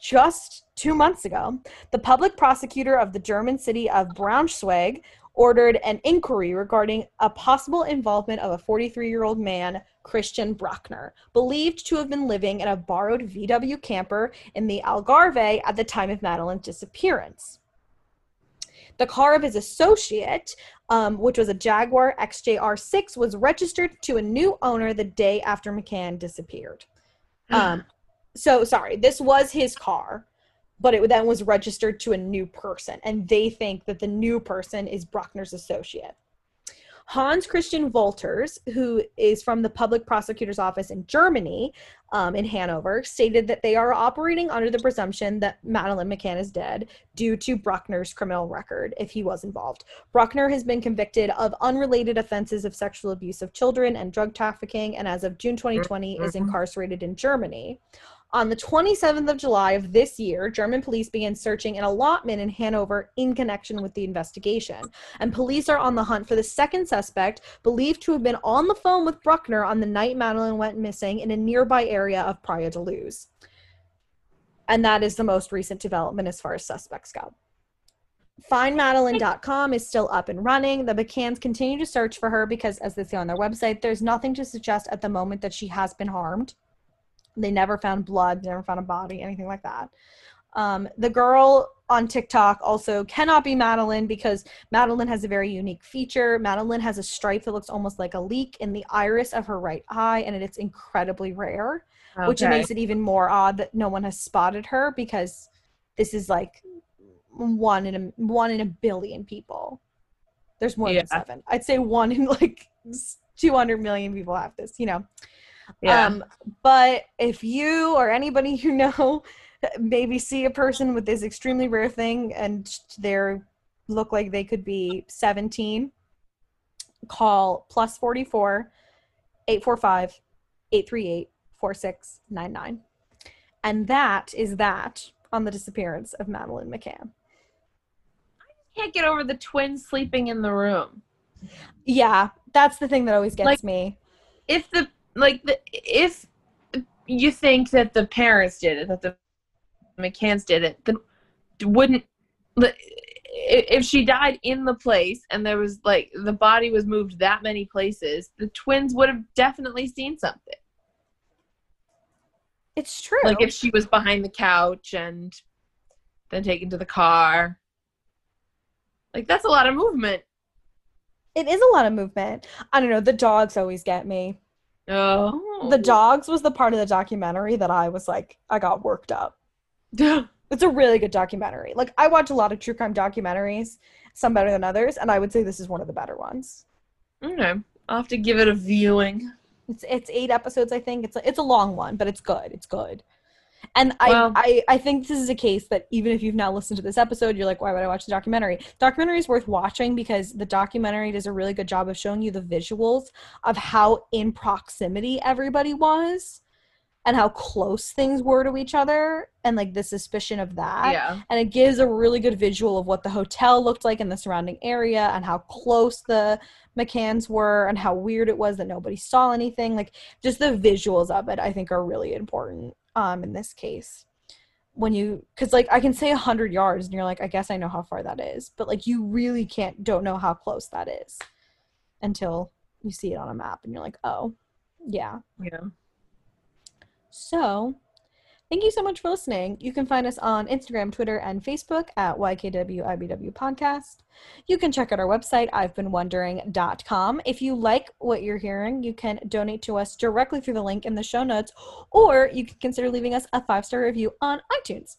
just two months ago, the public prosecutor of the German city of Braunschweig ordered an inquiry regarding a possible involvement of a 43 year old man, Christian Bruckner, believed to have been living in a borrowed VW camper in the Algarve at the time of Madeleine's disappearance. The car of his associate, um, which was a Jaguar XJR6, was registered to a new owner the day after McCann disappeared. Um, so sorry, this was his car, but it then was registered to a new person, and they think that the new person is Bruckner's associate. Hans Christian Wolters, who is from the public prosecutor's office in Germany, um, in Hanover, stated that they are operating under the presumption that Madeleine McCann is dead due to Bruckner's criminal record, if he was involved. Bruckner has been convicted of unrelated offenses of sexual abuse of children and drug trafficking, and as of June 2020, is Mhm. incarcerated in Germany. On the 27th of July of this year, German police began searching an allotment in Hanover in connection with the investigation. And police are on the hunt for the second suspect, believed to have been on the phone with Bruckner on the night Madeleine went missing in a nearby area of Praia da Luz. And that is the most recent development as far as suspects go. FindMadeleine.com is still up and running. The McCanns continue to search for her because, as they say on their website, there's nothing to suggest at the moment that she has been harmed. They never found blood, They never found a body, anything like that. Um, the girl on TikTok also cannot be Madeleine because Madeleine has a very unique feature. Madeleine has a stripe that looks almost like a leak in the iris of her right eye, and it's incredibly rare, which makes it even more odd that no one has spotted her because this is like one in a one in a billion people. There's more Yeah. than seven. I'd say one in like 200 million people have this, you know. Yeah. Um, but if you or anybody you know maybe see a person with this extremely rare thing and they look like they could be 17, call plus 44 845 838 4699. And that is that on the disappearance of Madeleine McCann. I can't get over the twins sleeping in the room. Yeah, that's the thing that always gets Like- me. If the like the if you think that the parents did it, that the McCanns did it, then wouldn't if she died in the place and there was like the body was moved that many places, the twins would have definitely seen something. It's true. Like if she was behind the couch and then taken to the car. Like that's a lot of movement. it is a lot of movement. I don't know. The dogs always get me. Oh. The dogs was the part of the documentary that I was like, I got worked up. It's a really good documentary. Like I watch a lot of true crime documentaries, some better than others, and I would say this is one of the better ones. okay. I'll have to give it a viewing. It's it's eight episodes, I think. It's a, it's a long one, but it's good. It's good. And I, Well- I, I think this is a case that even if you've now listened to this episode, you're like, why would I watch the documentary? Documentary is worth watching because the documentary does a really good job of showing you the visuals of how in proximity everybody was and how close things were to each other and like the suspicion of that. yeah. And it gives a really good visual of what the hotel looked like in the surrounding area and how close the McCanns were and how weird it was that nobody saw anything. Like just the visuals of it, I think are really important um, in this case. When you, because like I can say 100 yards and you're like, I guess I know how far that is. But like you really can't, don't know how close that is until you see it on a map and you're like, oh, yeah. Yeah. So, thank you so much for listening. You can find us on Instagram, Twitter, and Facebook at YKWIBW Podcast. You can check out our website, I've been wondering.com. If you like what you're hearing, you can donate to us directly through the link in the show notes, or you can consider leaving us a five star review on iTunes.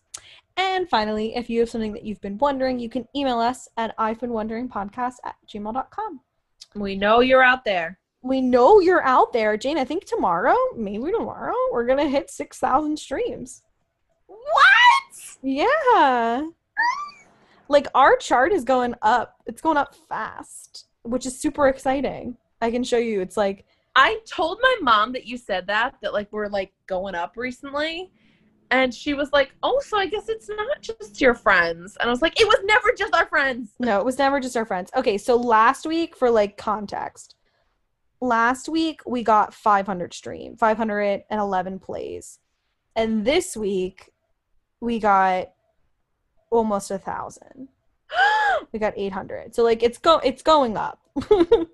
And finally, if you have something that you've been wondering, you can email us at I've been wondering podcast at gmail.com. We know you're out there. We know you're out there, Jane. I think tomorrow, maybe tomorrow, we're gonna hit six thousand streams. What? Yeah. Like our chart is going up. It's going up fast, which is super exciting. I can show you. It's like I told my mom that you said that, that like we're like going up recently. And she was like, Oh, so I guess it's not just your friends. And I was like, It was never just our friends. no, it was never just our friends. Okay, so last week for like context. Last week we got 500 stream, 511 plays. And this week we got almost a thousand. We got 800. So like it's go it's going up. I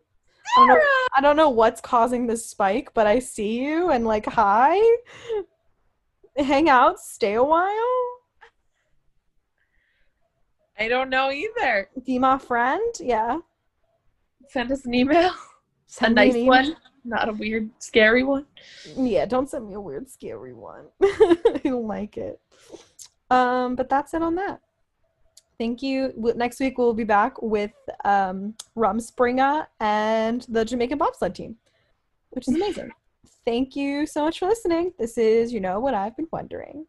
don't know I don't know what's causing this spike, but I see you and like hi. Hang out, stay a while. I don't know either. Be my friend. Yeah. Send us an email. A Send me nice one, not a weird, scary one. Yeah, don't send me a weird scary one. You'll like it. Um, but that's it on that. Thank you. Next week we'll be back with um Rumspringa and the Jamaican bobsled team, which is amazing. Thank you so much for listening. This is You Know What I've Been Wondering.